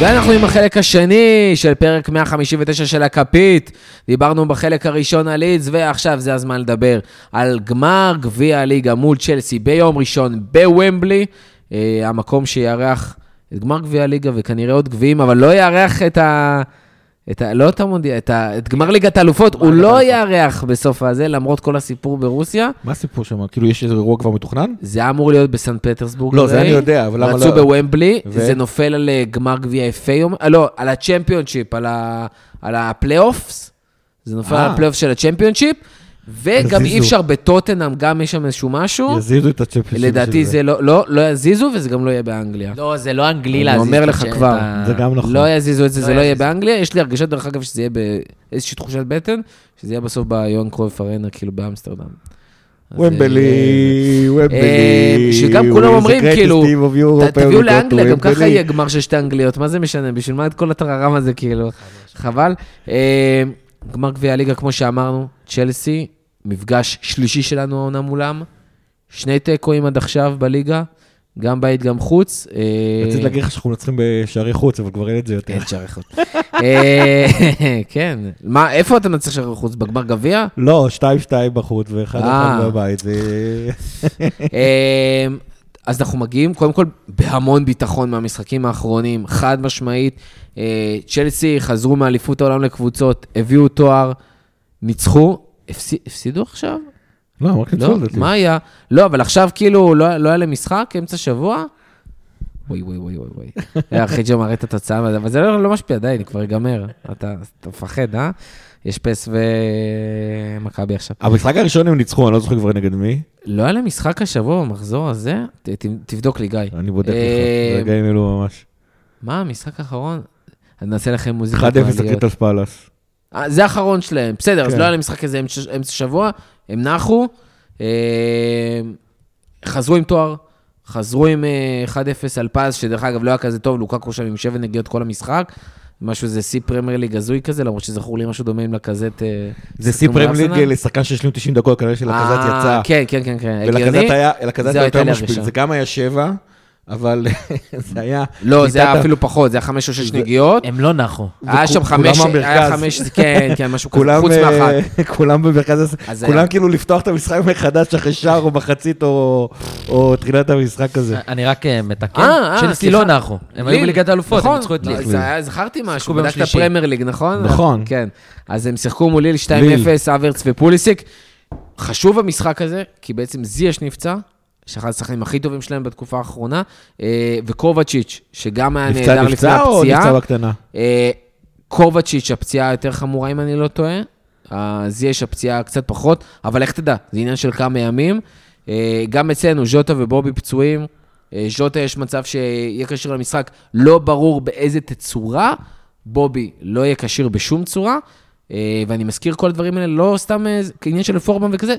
ואנחנו עם החלק השני של פרק 159 של הכפית. דיברנו בחלק הראשון על לידס, ועכשיו זה הזמן לדבר על גמר גביע הליגה מול צ'לסי ביום ראשון בוומבלי, אה, המקום שיארח את גמר גביע הליגה וכנראה עוד גביעים, אבל לא יארח את ה... את ה... לא את המונדיאל, את, ה... את גמר ליגת האלופות, הוא לא יארח בסוף הזה, למרות כל הסיפור ברוסיה. מה הסיפור שם? כאילו יש איזה אירוע כבר מתוכנן? זה היה אמור להיות בסנט פטרסבורג. לא, זה. אני יודע, אבל למה רצו לא? בוומבלי, ו- זה נופל על אה, גמר גביע FA יום, אה, לא, על הצ'מפיונשיפ, על, ה... על ה playoffs. זה נופל אה. על הפלייאוף של הצ'מפיונשיפ, וגם אי. אפשר בטוטנאם, גם יש שם איזשהו משהו. יזיזו את הצ'מפיונשיפ לדעתי זה לא, לא, לא יזיזו וזה גם לא יהיה באנגליה. לא, זה לא אנגלי אני להזיז. אומר את לך כבר, זה גם נכון. לא יזיזו את זה, לא זה לא יהיה. באנגליה. יש לי הרגשה, דרך אגב, שזה יהיה באיזושהי תחושת בטן, שזה יהיה בסוף ביוהן קרויף ארנה, כאילו באמסטרדם. וומבלי, אה, וומבלי. שגם כולם אומרים, כאילו, תביאו לאנגליה, גם ככה. יהיה גמר של שתי אנגליות, מה זה משנה? בשביל מה את כל הטררם הזה, כאילו? חבל. גמר גביע הליגה, כמו שאמרנו, צ'לסי, מפגש שלישי שלנו העונה מולם, שני תיקואים עד עכשיו בליגה, גם בית, גם חוץ. אה, רציתי להגיד לך שאנחנו מנצחים בשערי חוץ, אבל כבר אין את זה יותר. אין שערי חוץ. אה, [laughs] כן. מה, איפה אתה מנצח שערי חוץ? בגמר גביע? לא, 2-2 בחוץ ואחד אה. אחד בבית. אז אנחנו מגיעים, קודם כל, בהמון ביטחון מהמשחקים האחרונים, חד משמעית. אה, צ'לסי חזרו מאליפות העולם לקבוצות, הביאו תואר, ניצחו, הפסי- הפסידו עכשיו? לא, רק לא, ניצחו לדעתי. מה היה? לא, אבל עכשיו כאילו לא לא היה להם משחק, אמצע שבוע? וואי, וואי, וואי, וואי, וואי. [laughs] אה, אחי ג'ו מראה את התוצאה, אבל זה לא לא משפיע, די, אני כבר אגמר. אתה אתה מפחד, אה? יש פס ומכבי עכשיו. המשחק הראשון הם ניצחו, אני לא זוכר כבר נגד מי. לא היה להם משחק השבוע במחזור הזה? ת- ת- תבדוק לי, גיא. אני בודק לך, אה, ברגעים אלו ממש. מה, המשחק האחרון? אני נעשה לכם מוזיקה. 1-0 מעליות. לקריטל פאלאס. אה, זה האחרון שלהם. בסדר, אז כן. לא היה להם משחק כזה אמצע שבוע, הם נחו, אה, חזרו עם תואר, חזרו עם אה, 1-0 על פז, שדרך אגב לא היה כזה טוב, לוקקו שם עם שבע נגיעות כל המשחק. משהו זה שיא פרמייר ליג הזוי כזה, למרות שזכור לי משהו דומה עם לקזט. אה, זה שיא מול פרמייר ליג. לשחקן שהשלים 90 דקות, כנראה שלקזת אה, יצא. כן, כן, כן, כן, הגיוני. זו היה יותר משפיל. זה גם היה שבע, אבל [laughs] זה היה... לא, זה היה אפילו פחות, זה היה חמש או שש נגיעות. הם לא נחו. היה שם חמש, היה. חמש, כן, כן, משהו כזה, חוץ אה, מאחת. [laughs] כולם במרכז, אז כולם כאילו לפתוח את המשחק מחדש אחרי שער או מחצית או או תחילת המשחק הזה. אני רק אה, מתקן, אה, סליחה. לא נחו. הם היו. בליגת האלופות, הם נכון, ניצחו את ליל. זה היה- זכרתי משהו, בדקת. פרמייר ליג, נכון? נכון. כן. אז הם שיחקו מול ליל 2-0, ליל. אברץ ופוליסיק. חשוב המשחק הזה, כי בעצם זייש נפצע, שאחד השחקנים הכי טובים שלהם בתקופה האחרונה, אה, וקובצ'יץ', שגם היה נפצע נהדר לפני נפצע או נפצע הפציעה. בקטנה? אה, קובצ'יץ', הפציעה היותר חמורה, אם אני לא טועה. אה, זייש הפציעה קצת פחות, אבל איך תדע, זה עניין של כמה ימים. אה, גם אצלנו, ז'וטה ובובי פצועים. ז'וטה יש מצב שיהיה כשיר למשחק, לא ברור באיזה תצורה. בובי לא יהיה כשיר בשום צורה. ואני מזכיר כל הדברים האלה, לא סתם כעניין של פורמה וכזה.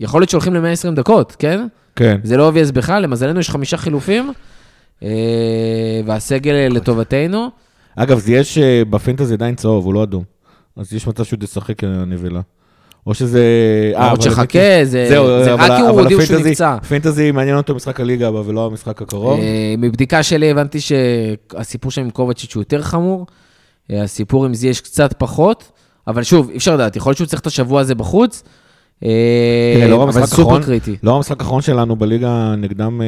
יכול להיות שהולכים ל-120 דקות, כן? כן. זה לא obvious בכלל, למזלנו יש חמישה חילופים, אה, והסגל לטובתנו. אגב, זה יש אה, בפנטזי עדיין צהוב, הוא לא אדום. אז יש מצב שהוא תשחק הנבלה. או שזה... אה, למרות שחכה, זה זהו, זה אבל- רק כי הוא אבל הודיעו שהוא נפצע. פנטזי מעניין אותו משחק הליגה הבא ולא המשחק הקרוב. אה, מבדיקה שלי הבנתי שהסיפור שם עם קובצ'יץ' הוא יותר חמור, אה, הסיפור עם זייש קצת פחות, אבל שוב, אי אפשר לדעת, יכול להיות שהוא צריך את השבוע הזה בחוץ, אה, אבל המשחק סופר קריטי. לא המשחק האחרון שלנו בליגה נגדם אה,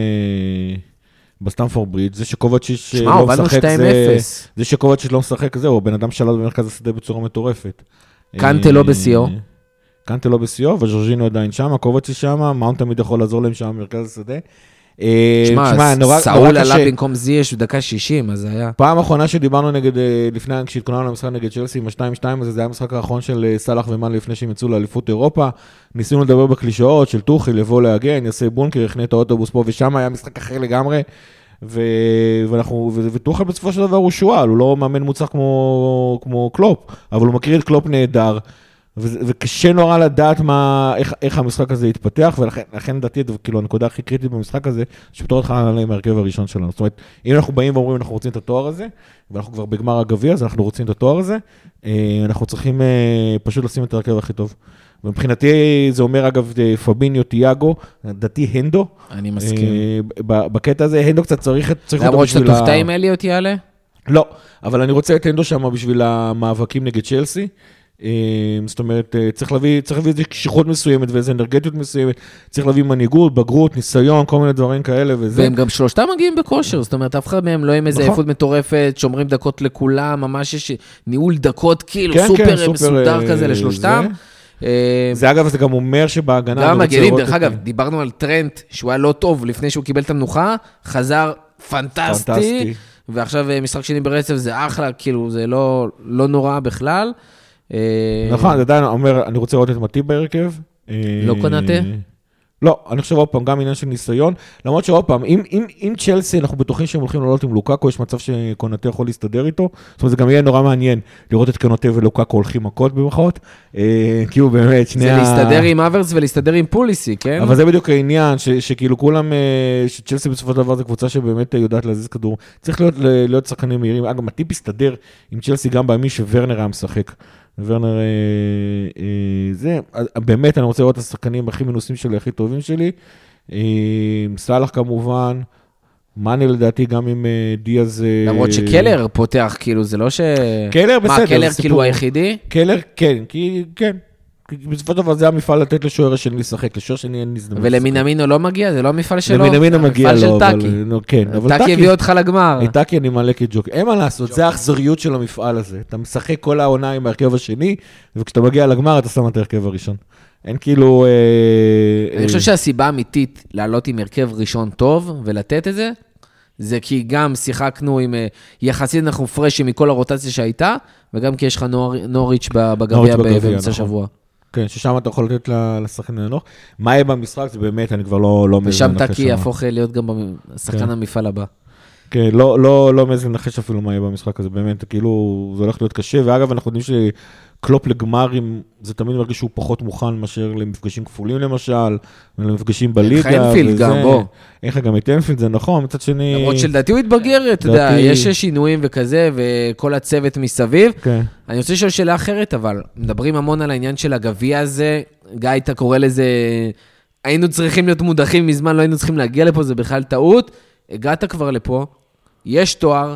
בסטמפורד ברידג', זה שקובצ'יץ' שמע, לא משחק, 2-0. זה... שקובצ'יץ' לא משחק, זהו, הבן אדם שלט במרכז השדה בצורה מטורפת. קנטה אה, לא בשיאו. קנטה לא בשיאו, וז'ורג'ינו עדיין שם, קובצ'יץ' שם, מאונט תמיד יכול לעזור להם שם במרכז השדה. אה, שמע, נורא סאול נורא עלה קשה. במקום זייש בדקה 60, אז זה היה... פעם אחרונה שדיברנו נגד, אה, לפני, כשהתכוננו למשחק נגד צ'לסי עם ה-2-2 הזה, זה היה המשחק האחרון של אה, סאלח ומאן לפני שהם יצאו לאליפות אירופה. ניסינו לדבר בקלישאות של טוחל, לבוא להגן, יעשה בונקר, יחנה את האוטובוס פה ושם, היה משחק אחר לגמרי. ו... ואנחנו, ו... וטוחל בסופו של דבר הוא שועל, הוא לא מאמן מוצלח כמו, כמו קלופ, אבל הוא מכיר את קלופ נהדר. וקשה נורא לדעת מה, איך, איך המשחק הזה יתפתח, ולכן לכן לדעתי, כאילו, הנקודה הכי קריטית במשחק הזה, שפתור אותך עליהם ההרכב הראשון שלנו. זאת אומרת, אם אנחנו באים ואומרים, אנחנו רוצים את התואר הזה, ואנחנו כבר בגמר הגביע, אז אנחנו רוצים את התואר הזה, אה, אנחנו צריכים אה, פשוט לשים את ההרכב הכי טוב. ומבחינתי זה אומר, אגב, אה, פביניו, תיאגו, לדעתי הנדו. אני מסכים. בקטע הזה, הנדו קצת צריך צריך אותו למרות שאתה בשביל ה- תופתע אם אליוט יעלה? לא, אבל אני רוצה את הנדו שם בשביל המאבקים נגד צ'לסי. אה, זאת אומרת, אה, צריך להביא, צריך להביא איזו קשיחות מסוימת ואיזו אנרגטיות מסוימת, צריך להביא מנהיגות, בגרות, ניסיון, כל מיני דברים כאלה וזה. והם גם שלושתם מגיעים בכושר, זאת אומרת, אף אחד מהם לא עם איזה נכון. עייפות מטורפת, שומרים דקות לכולם, ממש יש ניהול דקות כאילו כן, כן, סופר סופר, מסודר אה, כזה לשלושתם. זה אגב, זה גם אומר שבהגנה... גם מגנים, דרך אגב, דיברנו על טרנט, שהוא היה לא טוב לפני שהוא קיבל את המנוחה, חזר פנטסטי, פנטסטי. ועכשיו אה, משחק שני ברצף זה אחלה, כאילו, זה לא לא נורא בכלל. אה, נכון, זה עדיין אומר, אני רוצה לראות את מטיב בהרכב. אה, לא קונאטה? לא, אני חושב עוד פעם, גם עניין של ניסיון. למרות שעוד פעם, אם, אם, אם צ'לסי, אנחנו בטוחים שהם הולכים לעלות עם לוקאקו, יש מצב שקונאטה יכול להסתדר איתו. זאת אומרת, זה גם יהיה נורא מעניין לראות את קונאטה ולוקאקו הולכים מכות במחאות. אה, כאילו באמת, שני זה להסתדר עם אברס ולהסתדר עם פוליסי, כן? אבל זה בדיוק העניין, ש, שכאילו כולם, אה, שצ'לסי בסופו של דבר זו קבוצה שבאמת יודעת להזיז כדור. צריך להיות, להיות שחקנים מהירים. אגב, מטיפ הסתדר עם צ'לסי גם בימים שוורנר היה משחק. ורנר, אה, אה, זה, אה, באמת, אני רוצה לראות את השחקנים הכי מנוסים שלי, הכי טובים שלי. אה, סאלח כמובן, מאנה לדעתי גם עם אה, דיאז... אה, למרות שקלר פותח, כאילו, זה לא ש... קלר בסדר, מה, קלר כאילו. היחידי? קלר, כן, כי, כן. בסופו של דבר זה המפעל לתת לשוער השני לשחק, לשוער השני אין הזדמנות. ולמינמינו לא מגיע? זה לא המפעל שלו? למינמינו מגיע לו, אבל... טאקי. נו, כן, אבל טאקי הביא אותך לגמר. טאקי אני מעלה כג'וק. אין מה לעשות, זה האכזריות של המפעל הזה. אתה משחק כל העונה עם ההרכב השני, וכשאתה מגיע לגמר אתה שם את ההרכב הראשון. אין כאילו... אה, אני אה, חושב שהסיבה האמיתית לעלות עם הרכב ראשון טוב ולתת את זה, זה כי גם שיחקנו עם, אה, יחסית אנחנו פרשים מכל הרוטציה שהייתה, וגם כי יש לך נור- נוריץ' בגביע באמצע נכון. כן, ששם אתה יכול לתת לשחקן לנוח. מה יהיה במשחק זה באמת, אני כבר לא לא מעז ושם טאקי. יהפוך להיות גם שחקן כן. המפעל הבא. כן, לא, לא, לא מעז לנחש אפילו מה יהיה במשחק הזה, באמת, כאילו, זה הולך להיות קשה, ואגב, אנחנו יודעים שקלופ לגמרים, זה תמיד מרגיש שהוא פחות מוכן מאשר למפגשים כפולים למשל, ולמפגשים בליגה. לך אנפילד. גם, בוא. אין לך גם את אנפילד, זה נכון, מצד שני... למרות שלדעתי הוא התבגר, אתה יודע, יש שינויים וכזה, וכל הצוות מסביב. כן. אני רוצה לשאול שאלה אחרת, אבל מדברים המון על העניין של הגביע הזה. גיא, אתה קורא לזה, היינו צריכים להיות מודחים מזמן, לא היינו צריכים להגיע לפה, זה בכלל טעות. הגעת כבר לפה, יש תואר,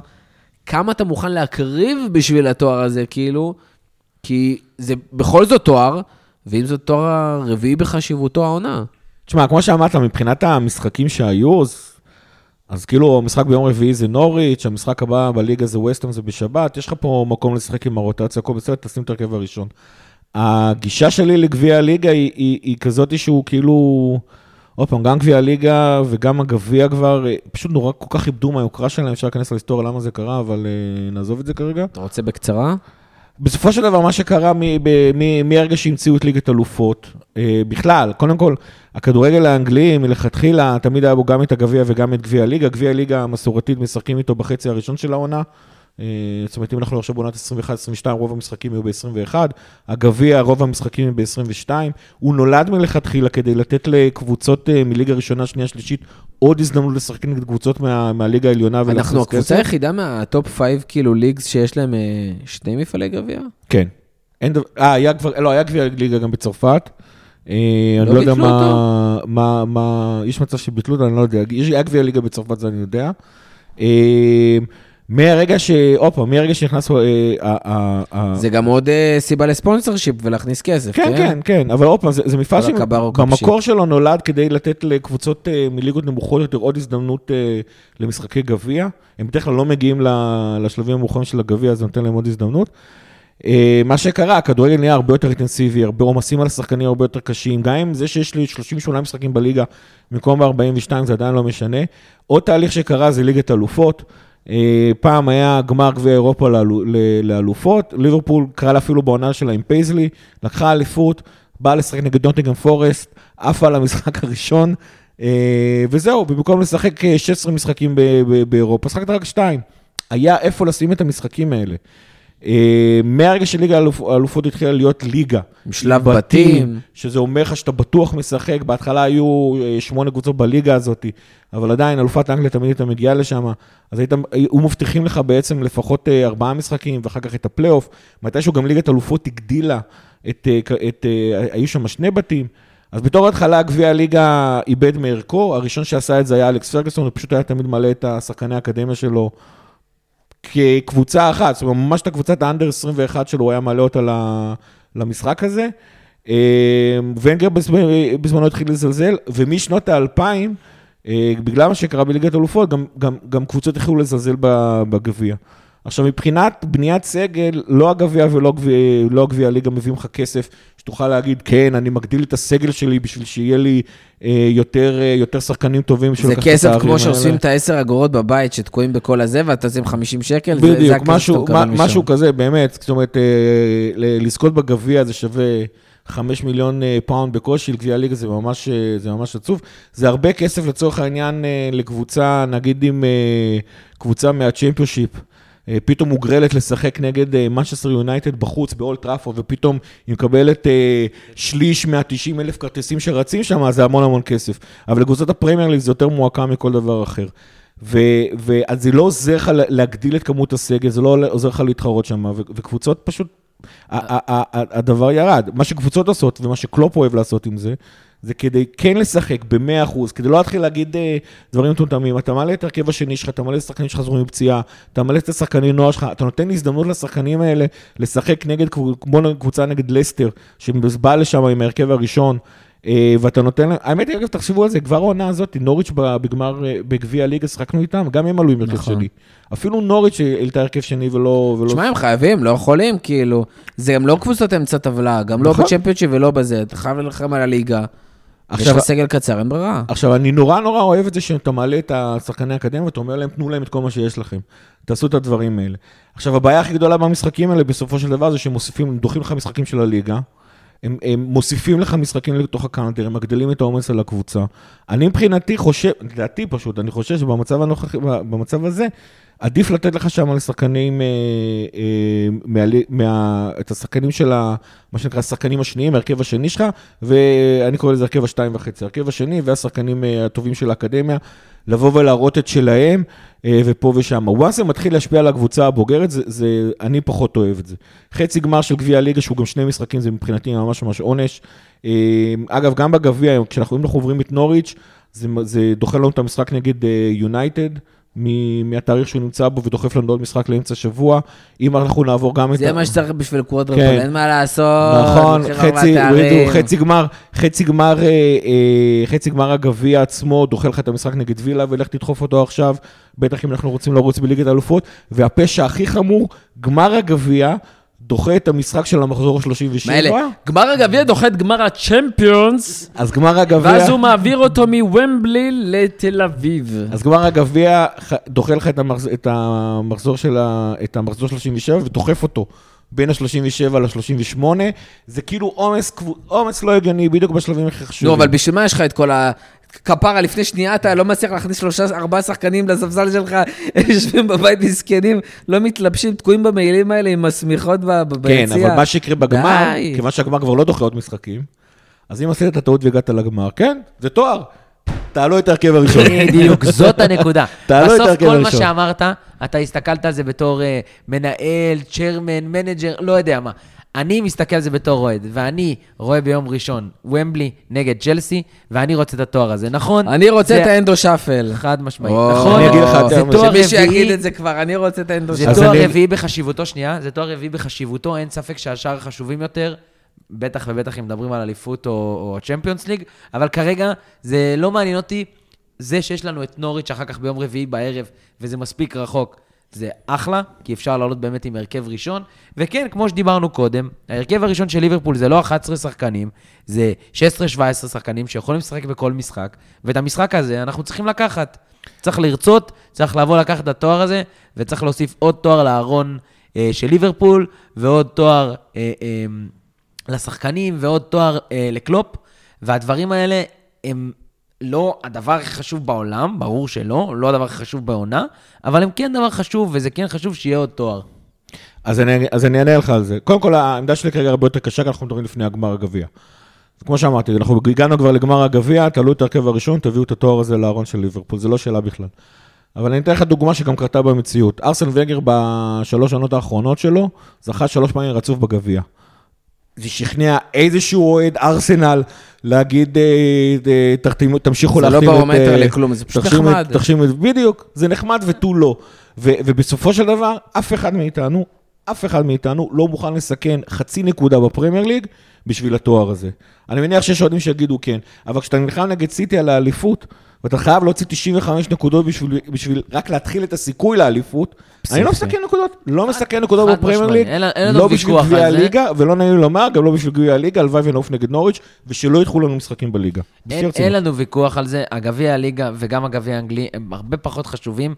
כמה אתה מוכן להקריב בשביל התואר הזה, כאילו? כי זה בכל זאת תואר, ואם זה תואר הרביעי בחשיבותו העונה. תשמע, כמו שאמרת, מבחינת המשחקים שהיו, אז, אז כאילו המשחק ביום רביעי זה נוריץ', המשחק הבא בליגה זה ווסטהאם, זה בשבת, יש לך פה מקום לשחק עם הרוטציה, הכל בסדר, תשים את ההרכב הראשון. הגישה שלי לגביע הליגה היא, היא, היא כזאת שהוא כאילו, עוד פעם, גם גביע הליגה וגם הגביע כבר, אה, פשוט נורא כל כך איבדו מהיוקרה שלהם, אפשר להיכנס להיסטוריה למה זה קרה, אבל uh, נעזוב את זה כרגע. אתה רוצה בקצרה? בסופו של דבר, מה שקרה מהרגע שהמציאו את ליגת אלופות, אה, בכלל, קודם כל, הכדורגל האנגלי מלכתחילה, תמיד היה בו גם את הגביע וגם את גביע הליגה. גביע הליגה המסורתית משחקים איתו בחצי הראשון של העונה. אה, זאת אומרת, אם אנחנו עכשיו בעונת 21-22, רוב המשחקים יהיו ב-21. הגביע, רוב המשחקים הם ב-22. הוא נולד מלכתחילה כדי לתת לקבוצות אה, מליגה ראשונה, שנייה, שלישית, עוד הזדמנות לשחק נגד קבוצות מה, מהליגה העליונה. אנחנו הקבוצה. היחידה מהטופ 5 כאילו ליגס שיש להם אה, שני מפעלי גביע? כן. אין דבר, אה, היה כבר, לא, היה גביע ליגה גם בצרפת. אני לא לא יודע מה, מה, מה, יש מצב שביטלו אותו, אני לא יודע. יש- היה גביע ליגה בצרפת, זה אני יודע. מהרגע ש... עוד פעם, מהרגע שנכנס... אה, זה גם עוד אה, סיבה לספונסר שיפ ולהכניס כסף, כן, כן, כן, אבל עוד פעם, זה, מפעל שבמקור שלו נולד כדי לתת לקבוצות אה, מליגות נמוכות יותר עוד הזדמנות למשחקי גביע. הם בדרך כלל לא מגיעים לשלבים המאוחרים של הגביע, אז זה נותן להם עוד הזדמנות. מה שקרה, הכדורגל נהיה הרבה יותר אינטנסיבי, הרבה עומסים על השחקנים הרבה יותר קשים, גם עם זה שיש לי 38 משחקים בליגה במקום ב-42, זה עדיין לא משנה. עוד תהליך שקרה זה ליגת אלופות. אה, פעם היה גמר גביע אירופה לאלופות, ליברפול קרא אפילו בעונה שלה עם פייזלי, לקחה אליפות, באה לשחק נגד נוטינגהם פורסט, עפה למשחק [laughs] הראשון, אה, וזהו, ובמקום לשחק אה, 16 משחקים ב- ב- באירופה, שיחקת רק שתיים. היה איפה לשים את המשחקים האלה. אה, מהרגע שליגה האלופ- האלופות התחילה להיות ליגה. שלב עם בתים. שזה אומר לך שאתה בטוח משחק, בהתחלה היו אה, שמונה קבוצות בליגה הזאת, אבל עדיין אלופת אנגליה תמיד הייתה מגיעה לשם, אז היית, היו מבטיחים לך בעצם לפחות אה, ארבעה משחקים, ואחר כך את הפלייאוף. מתישהו גם ליגת אלופות הגדילה, את, אה, את, אה, היו שם שני בתים. אז בתור התחלה גביע הליגה איבד מערכו, הראשון שעשה את זה היה אלכס פרגוסון, הוא פשוט היה תמיד מלא את השחקני האקדמיה שלו כקבוצה אחת, זאת אומרת, ממש את הקבוצת האנדר 21 שלו, הוא היה מעלה אותה למשחק הזה. אה, ונגר בזמנו, התחיל לזלזל, ומשנות האלפיים, אה, בגלל מה שקרה בליגת אלופות, גם, גם, גם קבוצות התחילו לזלזל בגביע. עכשיו, מבחינת בניית סגל, לא הגביע ולא גביע, לא הליגה מביאים לך כסף, שתוכל להגיד, כן, אני מגדיל את הסגל שלי בשביל שיהיה לי אה, יותר, אה, יותר שחקנים טובים. זה כסף כמו שעושים את העשר אגורות בבית שתקועים בכל הזה, ואתה עושים 50 שקל, בדיוק, זה, זה משהו, משהו כזה, באמת, זאת אומרת, אה, לזכות בגביע זה שווה... חמש מיליון אה, פאונד בקושי לגביע הליגה, זה ממש, אה, זה ממש עצוב. זה הרבה כסף לצורך העניין אה, לקבוצה, נגיד עם קבוצה מהצ'מפיונשיפ. פתאום מוגרלת לשחק נגד מנצ'סטר יונייטד בחוץ באולד טראפורד, ופתאום היא מקבלת שליש מה-90 אלף כרטיסים שרצים שם, אז זה המון המון כסף. אבל לקבוצת הפרמייר ליג זה יותר מועקה מכל דבר אחר. ואז זה לא עוזר לך להגדיל את כמות הסגל, זה לא עוזר לך להתחרות שם, וקבוצות פשוט הדבר ירד. מה שקבוצות עושות ומה שקלופ אוהב לעשות עם זה, זה כדי כן לשחק ב-100%, כדי לא להתחיל להגיד אה, דברים מטומטמים. אתה מעלה את הרכב השני שלך, אתה מעלה את השחקנים שחזרו מפציעה, אתה מעלה את השחקנים נוער שלך, אתה נותן הזדמנות לשחקנים האלה לשחק נגד, כמו קבוצה נגד לסטר, שבאה לשם עם ההרכב הראשון. אה, ואתה נותן להם, האמת היא, אגב, תחשבו על זה, כבר העונה הזאת, נוריץ' בגמר, אה, בגביע הליגה, שחקנו איתם, גם הם עלו עם הרכב נכון. שני. אפילו נוריץ' העלתה הרכב שני ולא... תשמע, הם חייבים, לא יכולים, כאילו. זה גם לא קבוצות אמצע טבלה, גם לא נכון. בצ'מפיונצ'י ולא בזה, אתה חייב ללחם על הליגה. עכשיו, יש לך סגל קצר, אין ברירה. עכשיו, אני נורא נורא אוהב את זה שאתה מעלה את השחקני האקדמיה ואתה אומר להם, תנו להם את כל מה שיש לכם. תעשו את הדברים האלה. עכשיו, הבעיה הכי גדולה במשחקים האלה, בסופו של דבר, זה שהם מוסיפים, דוחים לך משחקים של הליגה. הם, הם מוסיפים לך משחקים לתוך ה counter, הם מגדילים את העומס על הקבוצה. אני מבחינתי חושב, לדעתי פשוט, אני חושב שבמצב הנוכחי, במצב הזה, עדיף לתת לך שם לשחקנים, אה, אה, מה, מה, את השחקנים של ה, מה שנקרא השחקנים השניים, ההרכב השני שלך, ואני קורא לזה הרכב השתיים וחצי, ההרכב השני והשחקנים אה, הטובים של האקדמיה, לבוא ולהראות את שלהם, אה, ופה ושם. once זה מתחיל להשפיע על הקבוצה הבוגרת, זה, זה, אני פחות אוהב את זה. חצי גמר של גביע הליגה, שהוא גם שני משחקים, זה מבחינתי ממש ממש עונש. אה, אגב, גם בגביע, כשאנחנו עוברים את נוריץ', זה, זה דוחה לנו את המשחק נגד יונייטד. Uh, מהתאריך שהוא נמצא בו ודוחף לנו עוד משחק לאמצע שבוע. אם אנחנו נעבור גם את... זה מה שצריך בשביל קוואדרפול, כן. אין מה לעשות. נכון, חצי, חצי גמר, חצי גמר, אה, אה, חצי גמר הגביע עצמו דוחה לך את המשחק נגד וילה, ולך תדחוף אותו עכשיו, בטח אם אנחנו רוצים לרוץ בליגת האלופות. והפשע הכי חמור, גמר הגביע, דוחה את המשחק של המחזור ה-37. מילא, גמר הגביע דוחה את גמר הצ'מפיונס. אז גמר הגביע... ואז הוא מעביר אותו מוומבלי לתל אביב. אז גמר הגביע דוחה לך את המחזור, את המחזור של ה... את המחזור 37 ודוחף אותו. בין ה-37 ל-38, זה כאילו עומס, עומס לא הגיוני, בדיוק בשלבים הכי חשובים. נו, אבל בשביל מה יש לך את כל ה... כפרה, לפני שנייה אתה לא מצליח להכניס שלושה, ארבעה שחקנים לספסל שלך, [laughs] יושבים בבית מסכנים, לא מתלבשים, תקועים במעילים האלה עם השמיכות ביציע. כן, אבל מה שיקרה בגמר, כיוון שהגמר כבר לא דוחה עוד משחקים, אז אם עשית את הטעות והגעת לגמר, כן, זה תואר. תעלו את ההרכב הראשון. בדיוק, זאת הנקודה. [laughs] תעלו את ההרכב הראשון. בסוף כל מה שאמרת, אתה הסתכלת על זה בתור אה, מנהל, chairman, manager, לא יודע מה. אני מסתכל על זה בתור אוהד, ואני רואה ביום ראשון וומבלי נגד צ'לסי, ואני רוצה את התואר הזה, נכון? אני רוצה זה... את האנדו שאפל. חד משמעית, נכון? אני אגיד לך, זה תואר רביעי. שמישהו יגיד את זה כבר, אני רוצה את האנדו שאפל. זה תואר רביעי בחשיבותו, שנייה, זה תואר רביעי בחשיבותו, אין ספק שהשאר חשובים יותר. בטח ובטח אם מדברים על אליפות או צ'מפיונס ליג, אבל כרגע זה לא מעניין אותי. זה שיש לנו את נוריץ' אחר כך ביום רביעי בערב, וזה מספיק רחוק, זה אחלה, כי אפשר לעלות באמת עם הרכב ראשון. וכן, כמו שדיברנו קודם, ההרכב הראשון של ליברפול זה לא 11 שחקנים, זה 16-17 שחקנים שיכולים לשחק בכל משחק, ואת המשחק הזה אנחנו צריכים לקחת. צריך לרצות, צריך לבוא לקחת את התואר הזה, וצריך להוסיף עוד תואר לארון אה, של ליברפול, ועוד תואר אה, אה, לשחקנים, ועוד תואר אה, לקלופ, והדברים האלה הם לא הדבר הכי חשוב בעולם, ברור שלא, לא הדבר הכי חשוב בעונה, אבל הם כן דבר חשוב, וזה כן חשוב שיהיה עוד תואר. אז אני, אענה לך על זה. קודם כל, העמדה שלי כרגע הרבה יותר קשה, כי אנחנו מדברים לפני הגמר הגביע. כמו שאמרתי, אנחנו הגענו כבר לגמר הגביע, תעלו את ההרכב הראשון, תביאו את התואר הזה לארון של ליברפול, זה לא שאלה בכלל. אבל אני אתן לך דוגמה שגם קרתה במציאות. ארסן וגר בשלוש שנות האחרונות שלו, זכה שלוש פעמים רצוף בגביע. זה שכנע איזשהו אוהד ארסנל להגיד, אה, אה, תמשיכו להחתים את... זה לא ברומטר אה, לכלום, זה פשוט נחמד. בדיוק, זה נחמד ותו לא. ובסופו של דבר, אף אחד מאיתנו, אף אחד מאיתנו לא מוכן לסכן חצי נקודה בפרמייר ליג בשביל התואר הזה. אני מניח שיש אוהדים שיגידו כן, אבל כשאתה נלחם נגד סיטי על האליפות, ואתה חייב להוציא 95 נקודות בשביל, בשביל רק להתחיל את הסיכוי לאליפות. אני לא. מסכן נקודות, לא מסכן נקודות בפרמייר ליג, לא בשביל גביע. הליגה, ולא נעים לי לומר, גם לא בשביל גביע הליגה, הלוואי ונעוף נגד נוריץ', ושלא ידחו לנו משחקים בליגה. אין, לנו ויכוח על זה, הגביע הליגה וגם הגביע האנגלי הם הרבה פחות חשובים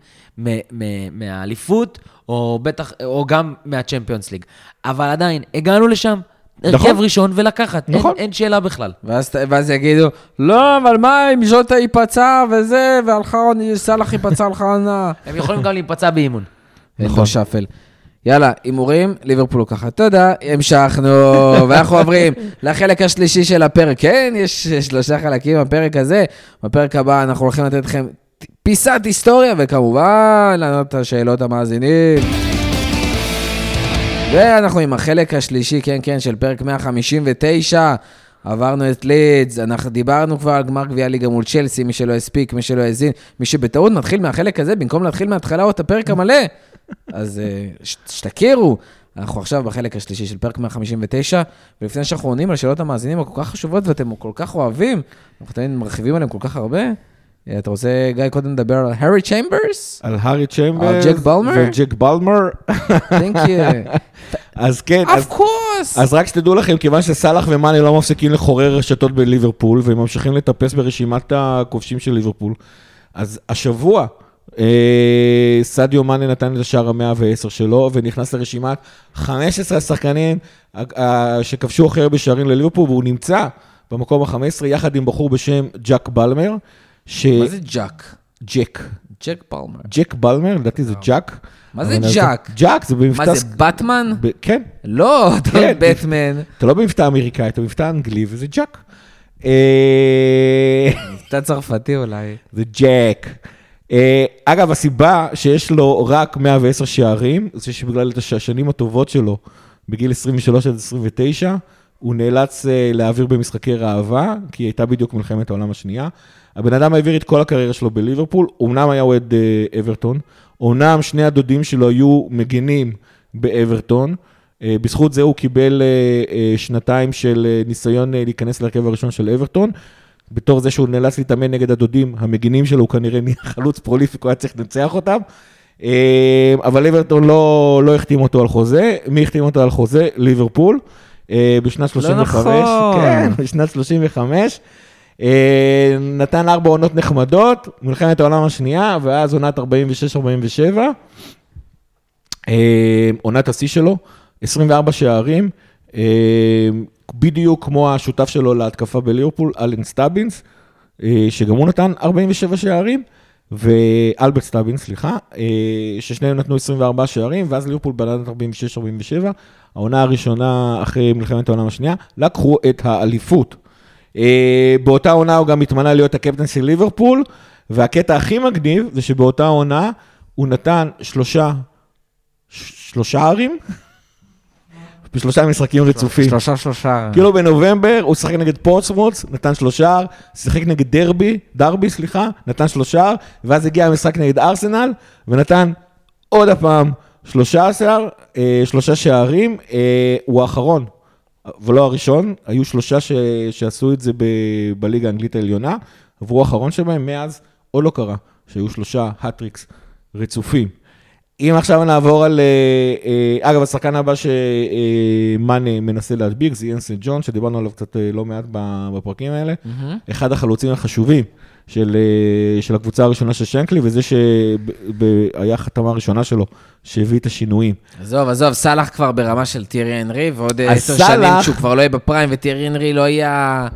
מהאליפות, או או גם מהצ'מפיונס ליג. אבל עדיין, הגענו לשם, הרכב נכון. ראשון ולקחת, נכון. אין, אין שאלה בכלל. ואז, ואז יגידו, לא, אבל מה אם ז'וטה ייפצע וזה, והלכה, סאלח ייפצע הלכה עונה. [laughs] הם יכולים גם להיפצע באימון. נכון. שפל. יאללה, הימורים, ליברפול לוקחת. תודה, המשכנו, [laughs] ואנחנו עוברים לחלק השלישי של הפרק. כן, יש שלושה חלקים בפרק הזה. בפרק הבא אנחנו הולכים לתת לכם פיסת היסטוריה, וכמובן, לענות את השאלות המאזינים. ואנחנו עם החלק השלישי, כן, כן, של פרק 159. עברנו את לידס, אנחנו דיברנו כבר על גמר גביע הליגה מול צ'לסי, מי שלא הספיק, מי שלא האזין, מי שבטעות נתחיל מהחלק הזה, במקום להתחיל מההתחלה או את הפרק המלא. אז אה, שתכירו, אנחנו עכשיו בחלק השלישי של פרק 159, ולפני שאנחנו עונים על שאלות המאזינים הכל כך חשובות ואתם כל כך אוהבים, אנחנו תמיד מרחיבים עליהם כל כך הרבה. אה, אתה רוצה, גיא, קודם לדבר על הארי צ'יימברס? על הארי צ'מברס, על ג'ק בלמר? וג'ק בלמר, Thank you. [laughs] אז כן, of course. אז רק שתדעו לכם, כיוון שסאלח ומאני לא מפסיקים לחורר רשתות בליברפול, והם ממשיכים לטפס ברשימת הכובשים של ליברפול, אז השבוע אה, סדיו מאני נתן את השער המאה ועשר שלו, ונכנס לרשימת 15 השחקנים אה, שכבשו הכי הרבה שערים לליברפול, והוא נמצא במקום ה-15 יחד עם בחור בשם ג'ק בלמר, ש... מה זה ג'אק? ג'ק. ג'ק פלמר. ג'ק בלמר, לדעתי זה ג'אק. מה זה ג'אק? ג'אק זה במבטא... מה זה, באטמן? ב- כן, לא, אתה כן. בטמן. אתה לא במבטא אמריקאי, אתה במבטא אנגלי, וזה ג'אק. אה, אתה צרפתי אולי. זה ג'ק. אה, אגב, הסיבה שיש לו רק 110 שערים, זה שבגלל את הש- השנים הטובות שלו, בגיל 23 עד 29, הוא נאלץ אה, להעביר במשחקי ראווה, כי הייתה בדיוק מלחמת העולם השנייה. הבן אדם העביר את כל הקריירה שלו בליברפול, אמנם היה אוהד אה, אברטון, אמנם שני הדודים שלו היו מגנים באברטון, אה, בזכות זה הוא קיבל שנתיים של ניסיון להיכנס להרכב הראשון של אברטון. בתור זה שהוא נאלץ להתאמן נגד הדודים המגינים שלו, הוא כנראה נהיה [laughs] חלוץ prolific, הוא היה צריך לנצח אותם. אבל אברטון לא, לא החתים אותו על חוזה. מי החתים אותו על חוזה? ליברפול. אה, בשנת 35. נכון. כן, בשנת 35. אה, נתן ארבע עונות נחמדות, מלחמת העולם השנייה, ואז עונת 46-47. אה, עונת השיא שלו, 24 שערים, אה, בדיוק כמו השותף שלו להתקפה בליברפול, אלן סטאבינס, אה, שגם הוא נתן 47 שערים, ואלברט סטאבינס, סליחה, אה, ששניהם נתנו 24 שערים, ואז ליברפול בעונת 46-47, העונה הראשונה אחרי מלחמת העולם השנייה, לקחו את האליפות. אה, באותה עונה הוא גם התמנה להיות הקפטן של ליברפול, והקטע הכי מגניב זה שבאותה עונה הוא נתן שלושה, שלושה ערים? בשלושה משחקים רצופים. שלושה שלושה. כאילו בנובמבר הוא שיחק נגד פורtsמוט, נתן שלושה, שיחק נגד דרבי, דרבי סליחה, נתן שלושה, ואז הגיע המשחק נגד ארסנל, ונתן עוד הפעם 13, אה, שלושה שערים, אה, הוא האחרון, ולא הראשון, היו שלושה ש, שעשו את זה ב, בליגה האנגלית העליונה, והוא האחרון שבהם, מאז עוד לא קרה, שהיו שלושה hat-tricks רצופים. אם עכשיו נעבור על, אה, אה, אגב, השחקן הבא שמאנה מנסה להדביק זה איאן סנט ג'ון, שדיברנו עליו קצת אה, לא מעט בפרקים האלה. אחד החלוצים החשובים של, אה, של הקבוצה הראשונה של שנקלי, וזה שהיה החתמה הראשונה שלו, שהביא את השינויים. עזוב, עזוב, סאלח כבר ברמה של טירי הנרי, ועוד אה, עשר שנים שהוא כבר לא יהיה ב prime, וטירי הנרי לא יהיה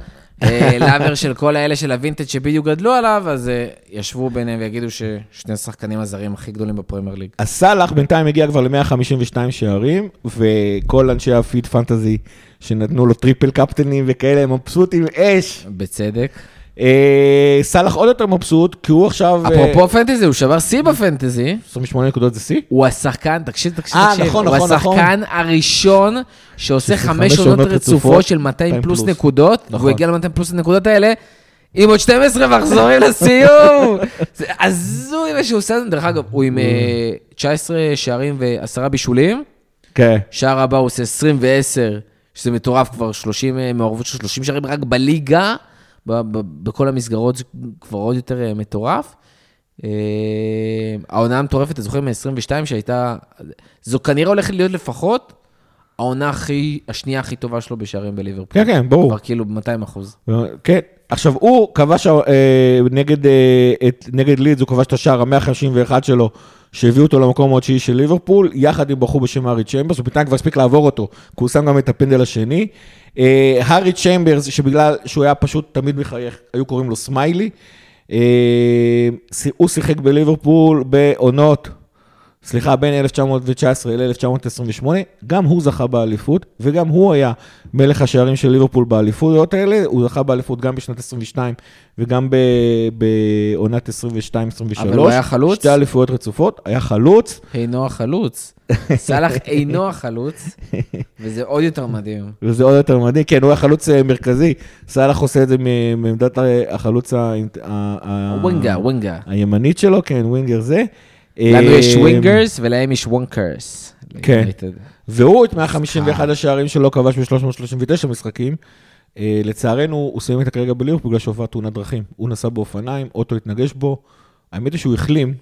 לאבר של כל האלה של הווינטג' שבדיוק גדלו עליו, אז אה, ישבו ביניהם ויגידו ששני השחקנים הזרים הכי גדולים בפרמייר ליג. אז סאלח בינתיים הגיע כבר ל-152 שערים, וכל אנשי הפיד fantasy שנתנו לו triple קפטנים וכאלה, הם מבסוטים אש. בצדק. אה, סאלח עוד יותר מבסוט, כי הוא עכשיו... אה, אפרופו fantasy, הוא שבר שיא ב fantasy. 28 נקודות זה שיא? הוא השחקן, תקשיב, תקשיב, אה, תקשיב. נכון, הוא נכון, נכון. השחקן הראשון שעושה חמש עונות רצופות של 200 200 פלוס. נקודות, נכון. והוא הגיע ל-200 פלוס הנקודות האלה. עם עוד 12 מחזורים לסיום. [laughs] זה הזוי מה שהוא עושה, דרך אגב, הוא עם אה, 19 שערים ועשרה בישולים. כן. שער הבא הוא עושה 20 ו-10, שזה מטורף כבר, 30 אה, מעורבות של 30 שערים רק בליגה. ב- ב- בכל המסגרות זה כבר עוד יותר אה, מטורף. אה, העונה המטורפת, אתה זוכר מ-22 שהייתה, זו כנראה הולכת להיות לפחות העונה הכי, השנייה הכי טובה שלו בשערים בליברפול. כן, כן, ברור. כבר כאילו ב-200 אחוז. כן. עכשיו, הוא כבש אה, נגד, אה, נגד לידס, הוא כבש את השער ה-151 שלו, שהביאו אותו למקום התשיעי של ליברפול, יחד עם בחור בשם הארי צ'מברס, הוא בינתיים כבר הספיק לעבור אותו, כי הוא שם גם את הפנדל השני. אה, הארי צ'מברס, שבגלל שהוא היה פשוט תמיד מחייך, היו קוראים לו סמיילי. אה, הוא שיחק בליברפול בעונות, סליחה, בין 1919 ל-1928, גם הוא זכה באליפות, וגם הוא היה מלך השערים של ליברפול באליפויות האלה, הוא זכה באליפות גם בשנת 22 וגם בעונת 22-23. אבל הוא היה חלוץ? שתי אליפויות רצופות, היה חלוץ. אינו החלוץ. סאלח אינו החלוץ, וזה עוד יותר מדהים. וזה עוד יותר מדהים, כן, הוא היה חלוץ אה, מרכזי, סאלח עושה את זה מעמדת ה- החלוץ ה- winger, winger. הימנית שלו, כן, winger זה. לנו יש wingers ולהם יש wankers. כן. והוא את 151 השערים שלו כבש ב-339 משחקים. אה, לצערנו, הוא סיים את הקריירה בליברפול בגלל שהוא עבר תאונת דרכים. הוא נסע באופניים, אוטו התנגש בו. האמת היא שהוא החלים,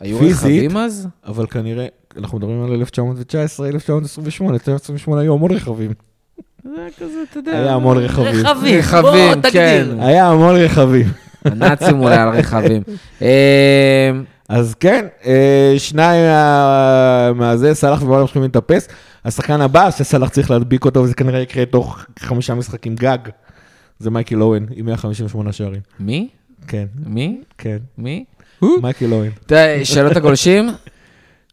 היו. רכבים אז? אבל כנראה, אנחנו מדברים על 1919, 1928, 1928 היו המון רכבים. זה כזה, אתה יודע. היה המון רכבים. רכבים, רכבים, בוא תגדיר. כן. היה המון רכבים. הנאצים אולי על רכבים. [laughs] אז כן, אה, שניים מה- מהזה, סאלח ובאללה הולכים להתאפס. השחקן הבא שסאלח צריך להדביק אותו, וזה כנראה יקרה תוך חמישה משחקים גג, זה מייקל אוהן עם 158 שערים. מי? כן, מי? כן. מי? מייקל אוהן. שאלות הגולשים?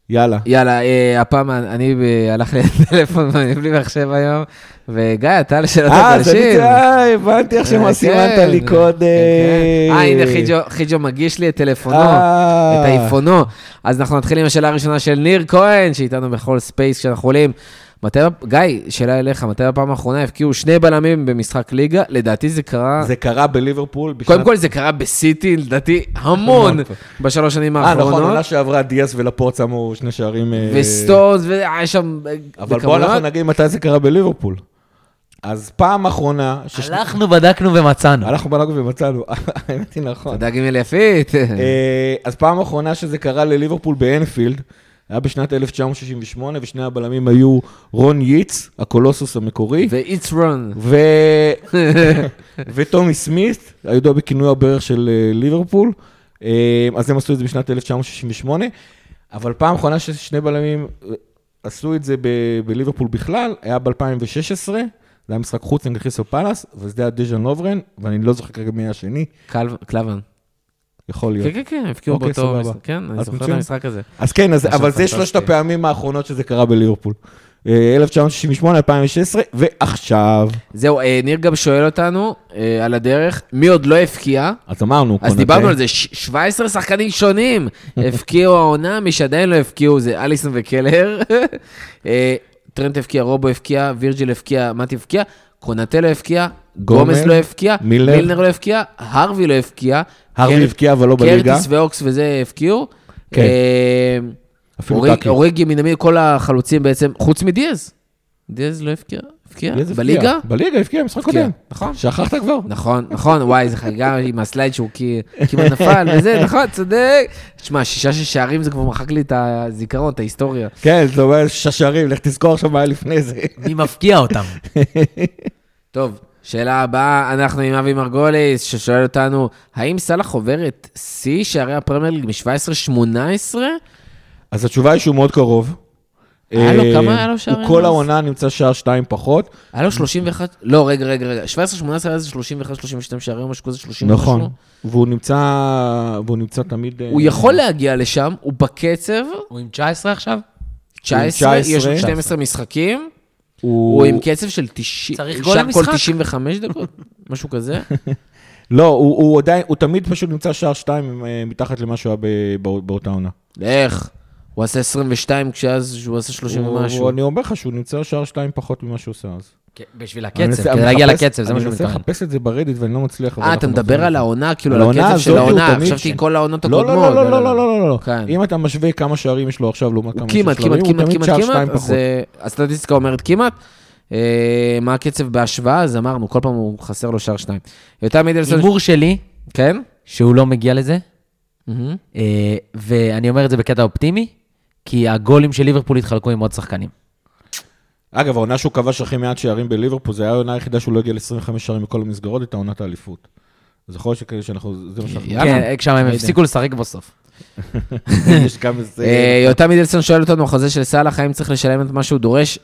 יאללה. יאללה, אה, הפעם אני, ב- הלך לי הטלפון ואני בלי מחשב היום, וגיא, אתה לשאלות אה, אני, הגולשים. אה, הבנתי איך שמה אה, סימנת כן, לי כן, קודם. כן. אה, הנה חיג'ו- מגיש לי את טלפונו, אה. את האיפונו. אז אנחנו נתחיל עם השאלה הראשונה של ניר כהן, שאיתנו בכל space כשאנחנו עולים. מתי, גיא, שאלה אליך, מתי בפעם האחרונה הבקיעו שני בלמים במשחק ליגה? לדעתי זה קרה, זה קרה בליברפול. בשנת- קודם כל זה קרה בסיטי, לדעתי המון בשלוש שנים אה, נכון, האחרונות. עונה שעברה דיאס ולפורט שמו שני שערים. אה, וסטונס, והיה שם... אבל בוא. אנחנו נגיד מתי זה קרה בליברפול. אז פעם אחרונה, שש- הלכנו, בדקנו ומצאנו. הלכנו בלגו ומצאנו, [laughs] האמת היא נכון. תודה גימל יפית. אה, אז פעם אחרונה שזה קרה לליברפול באנפילד, היה בשנת 1968, ושני הבלמים היו רון ייץ, הקולוסוס המקורי, ו-It's. ו... [laughs] וטומי סמית, הידוע בכינוי הברך של אה, ליברפול. אה, אז הם עשו את זה בשנת 1968, אבל פעם אחרונה ששני בלמים אה, עשו את זה ב- בליברפול בכלל, היה ב-2016, זה היה משחק חוץ נגד חיסו פלאס, וזה היה דז'אן לוברן, ואני לא זוכר כרגע מי השני, קל- קלבן. יכול להיות. כן, כן, כן, הבקיעו אוקיי, באותו... סבבה. משחק. כן, אני אז זוכר את. המשחק הזה. אז כן, אז, אבל זה. שלושת הפעמים האחרונות שזה קרה בליברפול. אה, 1968, 2016, ועכשיו, זהו, אה, ניר גם שואל אותנו אה, על הדרך, מי עוד לא הבקיע? אז אמרנו, אז. דיברנו על זה, ש- 17 שחקנים שונים [laughs] הבקיעו העונה, מי שעדיין לא הבקיעו זה אליסון וקלהר. [laughs] אה, טרנט הבקיע, רובו הבקיע, וירג'יל הבקיע, מתי הבקיע, קונאטה לא, גומז לא הבקיע, מילנר. מילנר לא הבקיע, הרווי לא הבקיע. הרווי הבקיע אבל לא בליגה. קרטיס ואוקס וזה הבקיעו. כן. טאקי. אוריגי, מינמי, כל החלוצים בעצם, חוץ מדיאז. דיאז לא הבקיע? הבקיע? בליגה? בליגה, הבקיע משחק קודם. נכון. שכחת כבר? נכון, נכון, וואי, זה חגיגה [laughs] עם ה slide שהוא כמעט נפל, וזה, נכון, צודק. תשמע, שישה שערים זה כבר מחק לי את הזיכרון, את ההיסטוריה. כן, זאת אומרת ששרים, לך תזכור עכשיו מה היה לפני זה. מי מפקיע אותם? [laughs] טוב, שאלה הבאה, אנחנו עם אבי מרגוליס, ששואל אותנו, האם סאלח עובר את שיא שערי הפרמייר ליג מ-17-18? אז התשובה היא שהוא מאוד קרוב. היה לו- אה, כמה היה לו שערים הוא כל? העונה נמצא שער שתיים פחות. היה לו 31, לא, רגע, רגע, רגע, 17-18 היה איזה 31-32 שערים, משהו כזה, 30 נכון. משהו. והוא נמצא, והוא נמצא תמיד... אה, הוא יכול להגיע לשם, הוא בקצב, הוא עם 19 עכשיו? 19, יש לו 19. 12 משחקים. הוא... הוא עם קצב של 90, צריך גול למשחק? כל 95 דקות, [laughs] משהו כזה. [laughs] לא, הוא, הוא עדיין, הוא תמיד פשוט נמצא שער שתיים אה, מתחת למה שהוא היה באותה עונה. איך? הוא עשה 22 כשאז הוא עשה 30 הוא- ומשהו. אני אומר לך שהוא נמצא שער שתיים פחות ממה שהוא עושה אז. בשביל אני הקצב, מנסה- כדי אני להגיע לקצב, זה מה אני שהוא מנסה מתכוון. לחפש את זה ברדיט ואני לא מצליח. אה, אתה מדבר על. העונה, כאילו, על הקצב של העונה, חשבתי. כל העונות לא, הקודמות. לא, לא, לא, לא, לא, לא, לא. כן. אם אתה משווה כמה שערים יש לו עכשיו לעומת כמה כמעט, הוא כמעט, תמיד כמעט, שער שתיים אז פחות. הסטטיסטיקה אומרת כמעט. אה, מה הקצב בהשוואה? אז אמרנו, כל פעם הוא חסר לו שער שניים. יותם מידלסון... הימור שלי, כן? שהוא לא מגיע לזה. אה, ואני אומר את זה בקטע אופטימי, כי הגולים של ליברפול התחלקו עם עוד שחקנים. אגב, העונה שהוא כבש הכי מעט שערים בליברפול, זה היה העונה היחידה שהוא לא הגיע ל-25 שערים מכל המסגרות, הייתה עונת האליפות. אז יכול להיות שכאלה שאנחנו, זה מה שאנחנו... כן, כשהם יודע. הפסיקו לשחק בסוף. [laughs] יש כמה זה... אה, יותם מידלסון שואל אותנו בחוזה של סאלח, האם צריך לשלם את מה שהוא דורש?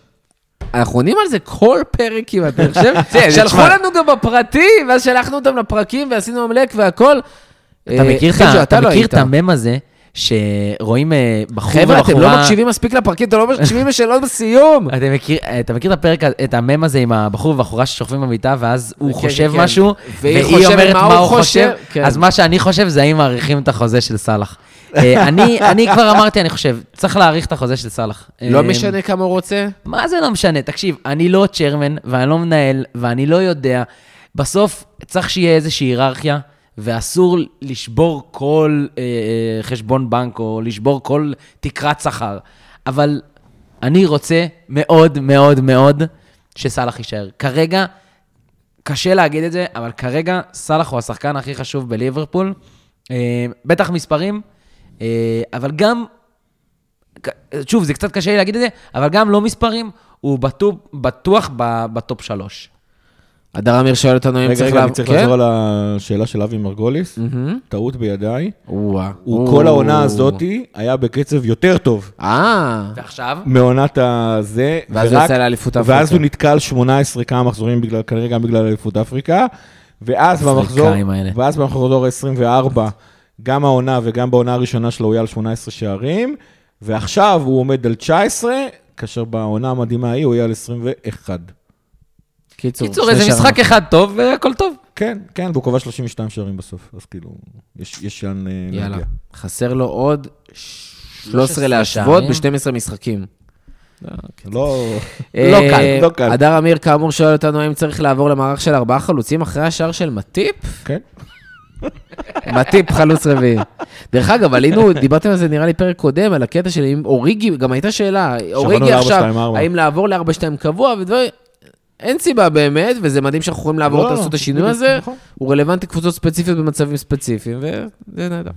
אנחנו עונים על זה כל פרק כמעט, אני חושב. [laughs] שלחו תשמע. לנו גם בפרטי, ואז שלחנו אותם לפרקים ועשינו עמלק והכל. אתה אה, מכיר את אתה לא. את המם הזה, שרואים אה, בחור חבר'ה, אתם לא ובחורה... מקשיבים מספיק לפרקים, אתם לא מקשיבים לשאלות בסיום. [laughs] אתה מכיר, אתה מכיר את הפרק, את המם הזה עם הבחור ובחורה ששוכבים במיטה, ואז הוא כן, חושב כן, כן. משהו, והיא אומרת מה הוא חושב, כן. אז מה שאני חושב זה האם מאריכים את החוזה של סאלח. אה, אני אני כבר אמרתי, אני חושב, צריך להאריך את החוזה של סאלח. לא אה, משנה כמה הוא רוצה. מה זה לא משנה? תקשיב, אני לא צ'רמן, ואני לא מנהל, ואני לא יודע. בסוף צריך שיהיה איזושהי היררכיה, ואסור לשבור כל אה, אה, חשבון בנק, או לשבור כל תקרת שכר. אבל אני רוצה מאוד מאוד מאוד שסאלח יישאר. כרגע, קשה להגיד את זה, אבל כרגע סאלח הוא השחקן הכי חשוב בליברפול. אה, בטח מספרים, אה, אבל גם שוב, זה קצת קשה לי להגיד את זה, אבל גם לא מספרים, הוא בטוח, בטוח בטופ שלוש. הדר אמיר שואל אותנו אם רגע, צריך רגע, אני לעב- צריך כן? לחזור על השאלה של אבי מרגוליס. טעות בידיי. הוא כל העונה הזאתי היה בקצב יותר טוב אה, ועכשיו? מעונת הזה. ואז הוא יצא לאליפות אפריקה. ואז הוא נתקע על 18 כמה מחזורים, בגלל- כנראה גם בגלל אליפות אפריקה. ואז במחזור. ואז במחזור ה-24, גם העונה וגם בעונה הראשונה שלו הוא היה על 18 שערים, ועכשיו הוא עומד על 19, כאשר בעונה המדהימה ההיא הוא היה על 21. קיצור, קיצור, איזה שערים. משחק אחד טוב והכל טוב. כן, כן, והוא קובע 32 שערים בסוף, אז כאילו, יש יש לאן אה, יאללה. להגיע. חסר לו עוד 13 13 להשוות שערים. ב-12 משחקים. לא... לא אה, קל, לא קל. הדר אמיר כאמור שואל אותנו האם צריך לעבור למערך של ארבעה חלוצים אחרי השער של מטיפ? כן. [laughs] מטיפ חלוץ רביעי. דרך אגב, עלינו, דיברתם על זה נראה לי פרק קודם, על הקטע של אם אוריגי, גם הייתה שאלה, אוריגי עכשיו, 4-2-4. האם לעבור ל-4-2 קבוע ודברים, אין סיבה באמת, וזה מדהים שאנחנו יכולים לעבור, לא, לעשות את השינוי הזה, נכון. הוא רלוונטי לקבוצות ספציפיות במצבים ספציפיים, וזה נהדר.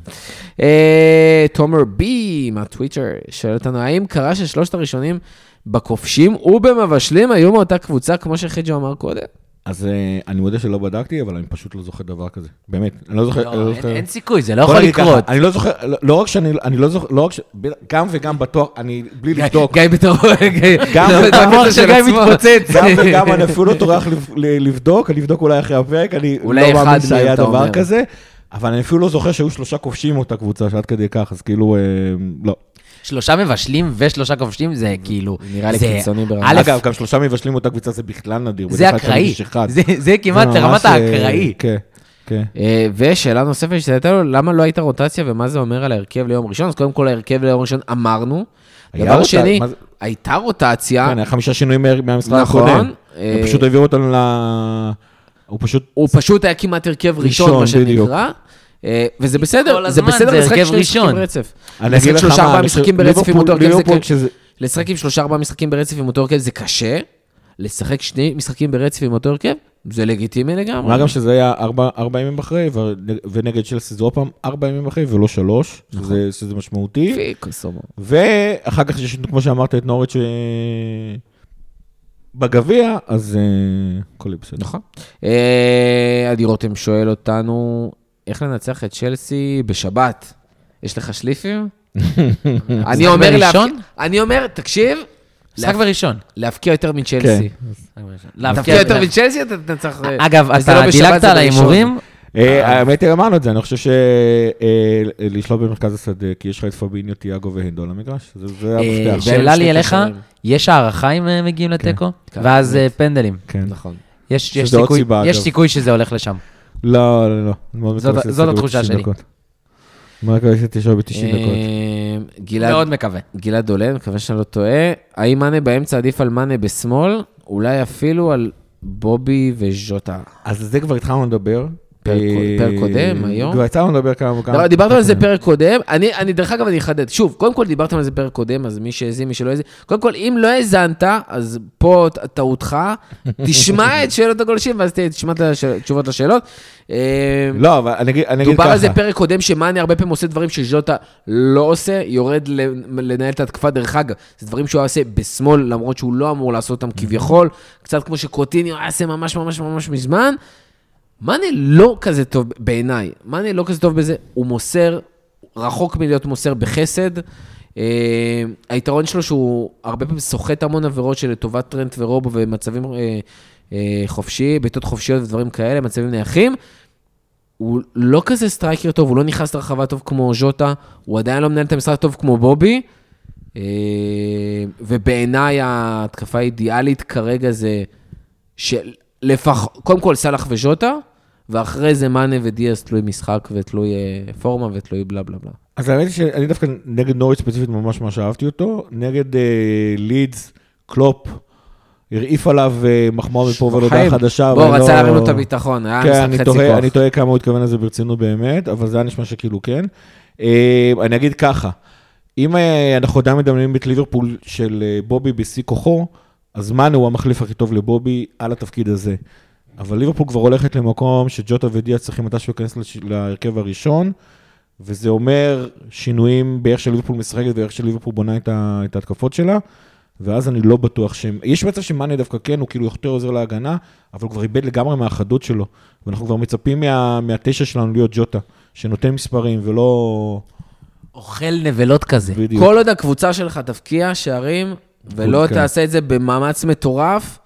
אה, תומר בי מהטוויטר שואל אותנו, האם קרה ששלושת הראשונים בכובשים ובמבשלים היו מאותה קבוצה, כמו שחיג'ו אמר קודם? אז אה, אני מודה שלא בדקתי, אבל אני פשוט לא זוכר דבר כזה. באמת, אני לא זוכר. לא לא, אין- זוכר. אין סיכוי, זה לא יכול לקרות. אני לא זוכר, לא- לא רק שאני, אני לא זוכר, לא רק ש... גם וגם בטוח, אני בלי לבדוק, גיא בתור... גם [laughs] המוח של גיא. מתפוצץ. גם וגם אני אפילו לא טורח לבדוק, אני אבדוק אולי אחרי הפרק, אני לא מאמין שהיה דבר. כזה, אבל אני אפילו לא זוכר שהיו שלושה כובשים אותה קבוצה, שעד כדי כך, אז כאילו, אה, לא. שלושה מבשלים ושלושה כובשים, זה כאילו... נראה לי קיצוני ברמה. אגב, גם שלושה מבשלים אותה קבוצה זה בכלל נדיר. זה אקראי. זה- זה כמעט לרמת אה, האקראי. כן, כן. אה, ושאלה נוספת שהייתה לו, למה לא הייתה רוטציה ומה זה אומר על ההרכב ליום ראשון? אז קודם כל, ההרכב ליום ראשון אמרנו. דבר שני, זה- הייתה רוטציה, כן, היה חמישה שינויים מה- מהמשחק נכון. הקודם. אה, הם פשוט העבירו אותנו ל... הוא פשוט... הוא פשוט היה כמעט הרכב ראשון, מה. שנקרא. אה, וזה בסדר, זה בסדר לשחק שני משחקים ראשון. ברצף. אני לשחק אגיד לך שלושה ארבעה משחקים ברצף עם אותו הרכב זה ליברפול ק- כשזה- לשחק עם שלושה ארבעה משחקים ברצף עם אותו הרכב זה קשה. לשחק שני משחקים ברצף עם אותו הרכב, זה לגיטימי לגמרי. מה גם שזה היה ארבע, ימים אחרי, ונגד צ'לסי זה עוד פעם ארבע ימים אחרי ולא שלוש, נכון. שזה, משמעותי. ואחר כך יש, לנו, כמו שאמרת, את נוריץ' אה, בגביע, אז אה, הכל יהיה בסדר. נכון. עדי רותם שואל אותנו, איך לנצח את צ'לסי בשבת? יש לך שליפים? [laughs] אני אומר? להפקיע- אני אומר, תקשיב, משחק בראשון. להפקיע יותר מצ'לסי. כן. להפקיע יותר מצ'לסי, אתה תנצח... אגב, אז זה אתה לא דילגת על. ההימורים, אה, האמת היא, אמרנו את זה, אני חושב שלשלוט במרכז השדה, כי יש לך את פביניו, תיאגו והנדו על המגרש, זה זה אה, המפתח. שאלה לי אליך. יש הערכה אם אה, מגיעים לתיקו? כן, ואז. אה, פנדלים. כן. נכון. יש אגב. סיכוי שזה הולך לשם. לא, לא, לא. זאת- התחושה ב- 90 שלי. מאוד מקווה שתשאר ב-90 דקות. גלעד- מאוד מקווה. גלעד דולן, מקווה שאני לא טועה. האם מאנה באמצע עדיף על מאנה בשמאל? אולי אפילו על בובי וז'וטה. אז זה כבר התחלנו לדבר, פרק אה, פרק קודם, היום? כבר יצא לנו לדבר כמה וכמה. לא, דיברתם על זה פרק קודם, אני, אני, דרך אגב, אני אחדד. שוב, קודם כל דיברתם על זה פרק קודם, אז מי שהאזין, מי שלא האזין, קודם כל, אם לא האזנת, אז פה טעותך, [laughs] תשמע את שאלות הגולשים, ואז תשמע את הש- תשובות לשאלות. אה, לא, אבל אני אגיד אני אגיד דובר ככה. על זה פרק קודם, שמאני הרבה פעמים עושה דברים שז'וטה לא עושה, יורד לנהל את ההתקפה. דרך אגב, זה דברים שהוא עושה בשמאל, למרות שהוא לא אמור לעשות אותם כביכול, קצת כמו שקוטיניו היה עושה ממש ממש ממש מזמן. מאני לא כזה טוב בעיניי, מאני לא כזה טוב בזה, הוא מוסר, רחוק מלהיות מוסר בחסד. אה, היתרון שלו שהוא הרבה פעמים סוחט המון עבירות שלטובת טרנט ורובו ומצבים אה, אה, חופשי, בעיטות חופשיות ודברים כאלה, מצבים נייחים. הוא לא כזה striker טוב, הוא לא נכנס לרחבה טוב כמו ז'וטה, הוא עדיין לא מנהל את המשחק טוב כמו בובי. אה, ובעיניי ההתקפה האידיאלית כרגע זה שלפח... קודם כל סאלח וז'וטה, ואחרי זה מאנה ודיאס תלוי משחק ותלוי אה, פורמה ותלוי בלה בלה בלה. אז האמת היא שאני דווקא נגד נוריץ' ספציפית ממש ממש אהבתי אותו. נגד אה, לידס, קלופ, הרעיף עליו אה, מחמאה מפה ועד הודעה חיים, חדשה. בוא, רצה לא- להרים לו את הביטחון, היה כן, משחק חצי כוח. אני תוהה כמה הוא התכוון לזה ברצינות באמת, אבל זה היה נשמע שכאילו כן. אה, אני אגיד ככה, אם אנחנו עדיין מדמיינים את ליברפול של בובי בשיא כוחו, אז מאנה הוא המחליף הכי טוב לבובי על התפקיד הזה. אבל ליברפול כבר הולכת למקום שג'וטה ודיה צריכים מתישהו להיכנס לש- להרכב הראשון, וזה אומר שינויים באיך שליברפול משחקת ואיך שליברפול בונה את ה- את ההתקפות שלה. ואז אני לא בטוח שהם, יש מצב שמאנה דווקא כן, הוא כאילו יותר עוזר להגנה, אבל הוא כבר איבד לגמרי מהחדות שלו. ואנחנו כבר מצפים מה, מהתשע שלנו להיות ג'וטה, שנותן מספרים ולא... אוכל נבלות כזה. בדיוק. כל עוד הקבוצה שלך תבקיע שערים, ולא כן. תעשה את זה במאמץ מטורף,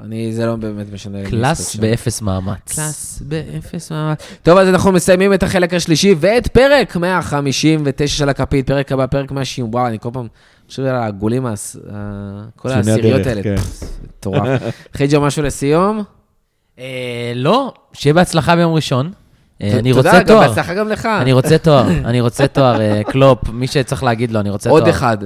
אני, זה לא באמת משנה. Class. באפס מאמץ. Class באפס מאמץ. טוב, אז אנחנו מסיימים את החלק השלישי ואת פרק 159 של הכפית, פרק הבא, פרק 160, וואו, אני כל פעם חושב על העגולים, הס- כל העשיריות האלה, כן. מטורף. [laughs] חיג'ו, משהו לסיום? אה, לא, שיהיה בהצלחה ביום ראשון. אה, אני תודה, רוצה גם תואר. בהצלחה גם לך. אני רוצה תואר, [laughs] אני רוצה תואר, אה, קלופ, מי שצריך להגיד לו, אני רוצה תואר. עוד אחד.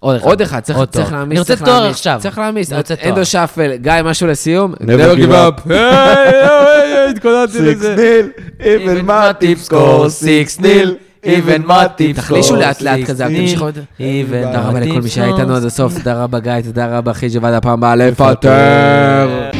עוד אחד. עוד אחד, צריך עוד צריך. להעמיס. אני רוצה צריך תואר להעמיס, עכשיו. צריך להעמיס. אני רוצה תואר. אנדו שפל, גיא, משהו לסיום? Never give up. היי, היי, היי, התכוננתי סיקס לזה. ניל, even Matip score, סיקס ניל, even Matip תחלישו לאט לאט six כזה. תמשיכו עוד. Even תודה רבה לכל מי שהיה איתנו. עד הסוף, תודה רבה גיא, תודה רבה חיג'ה, ועד הפעם הבאה לפטר.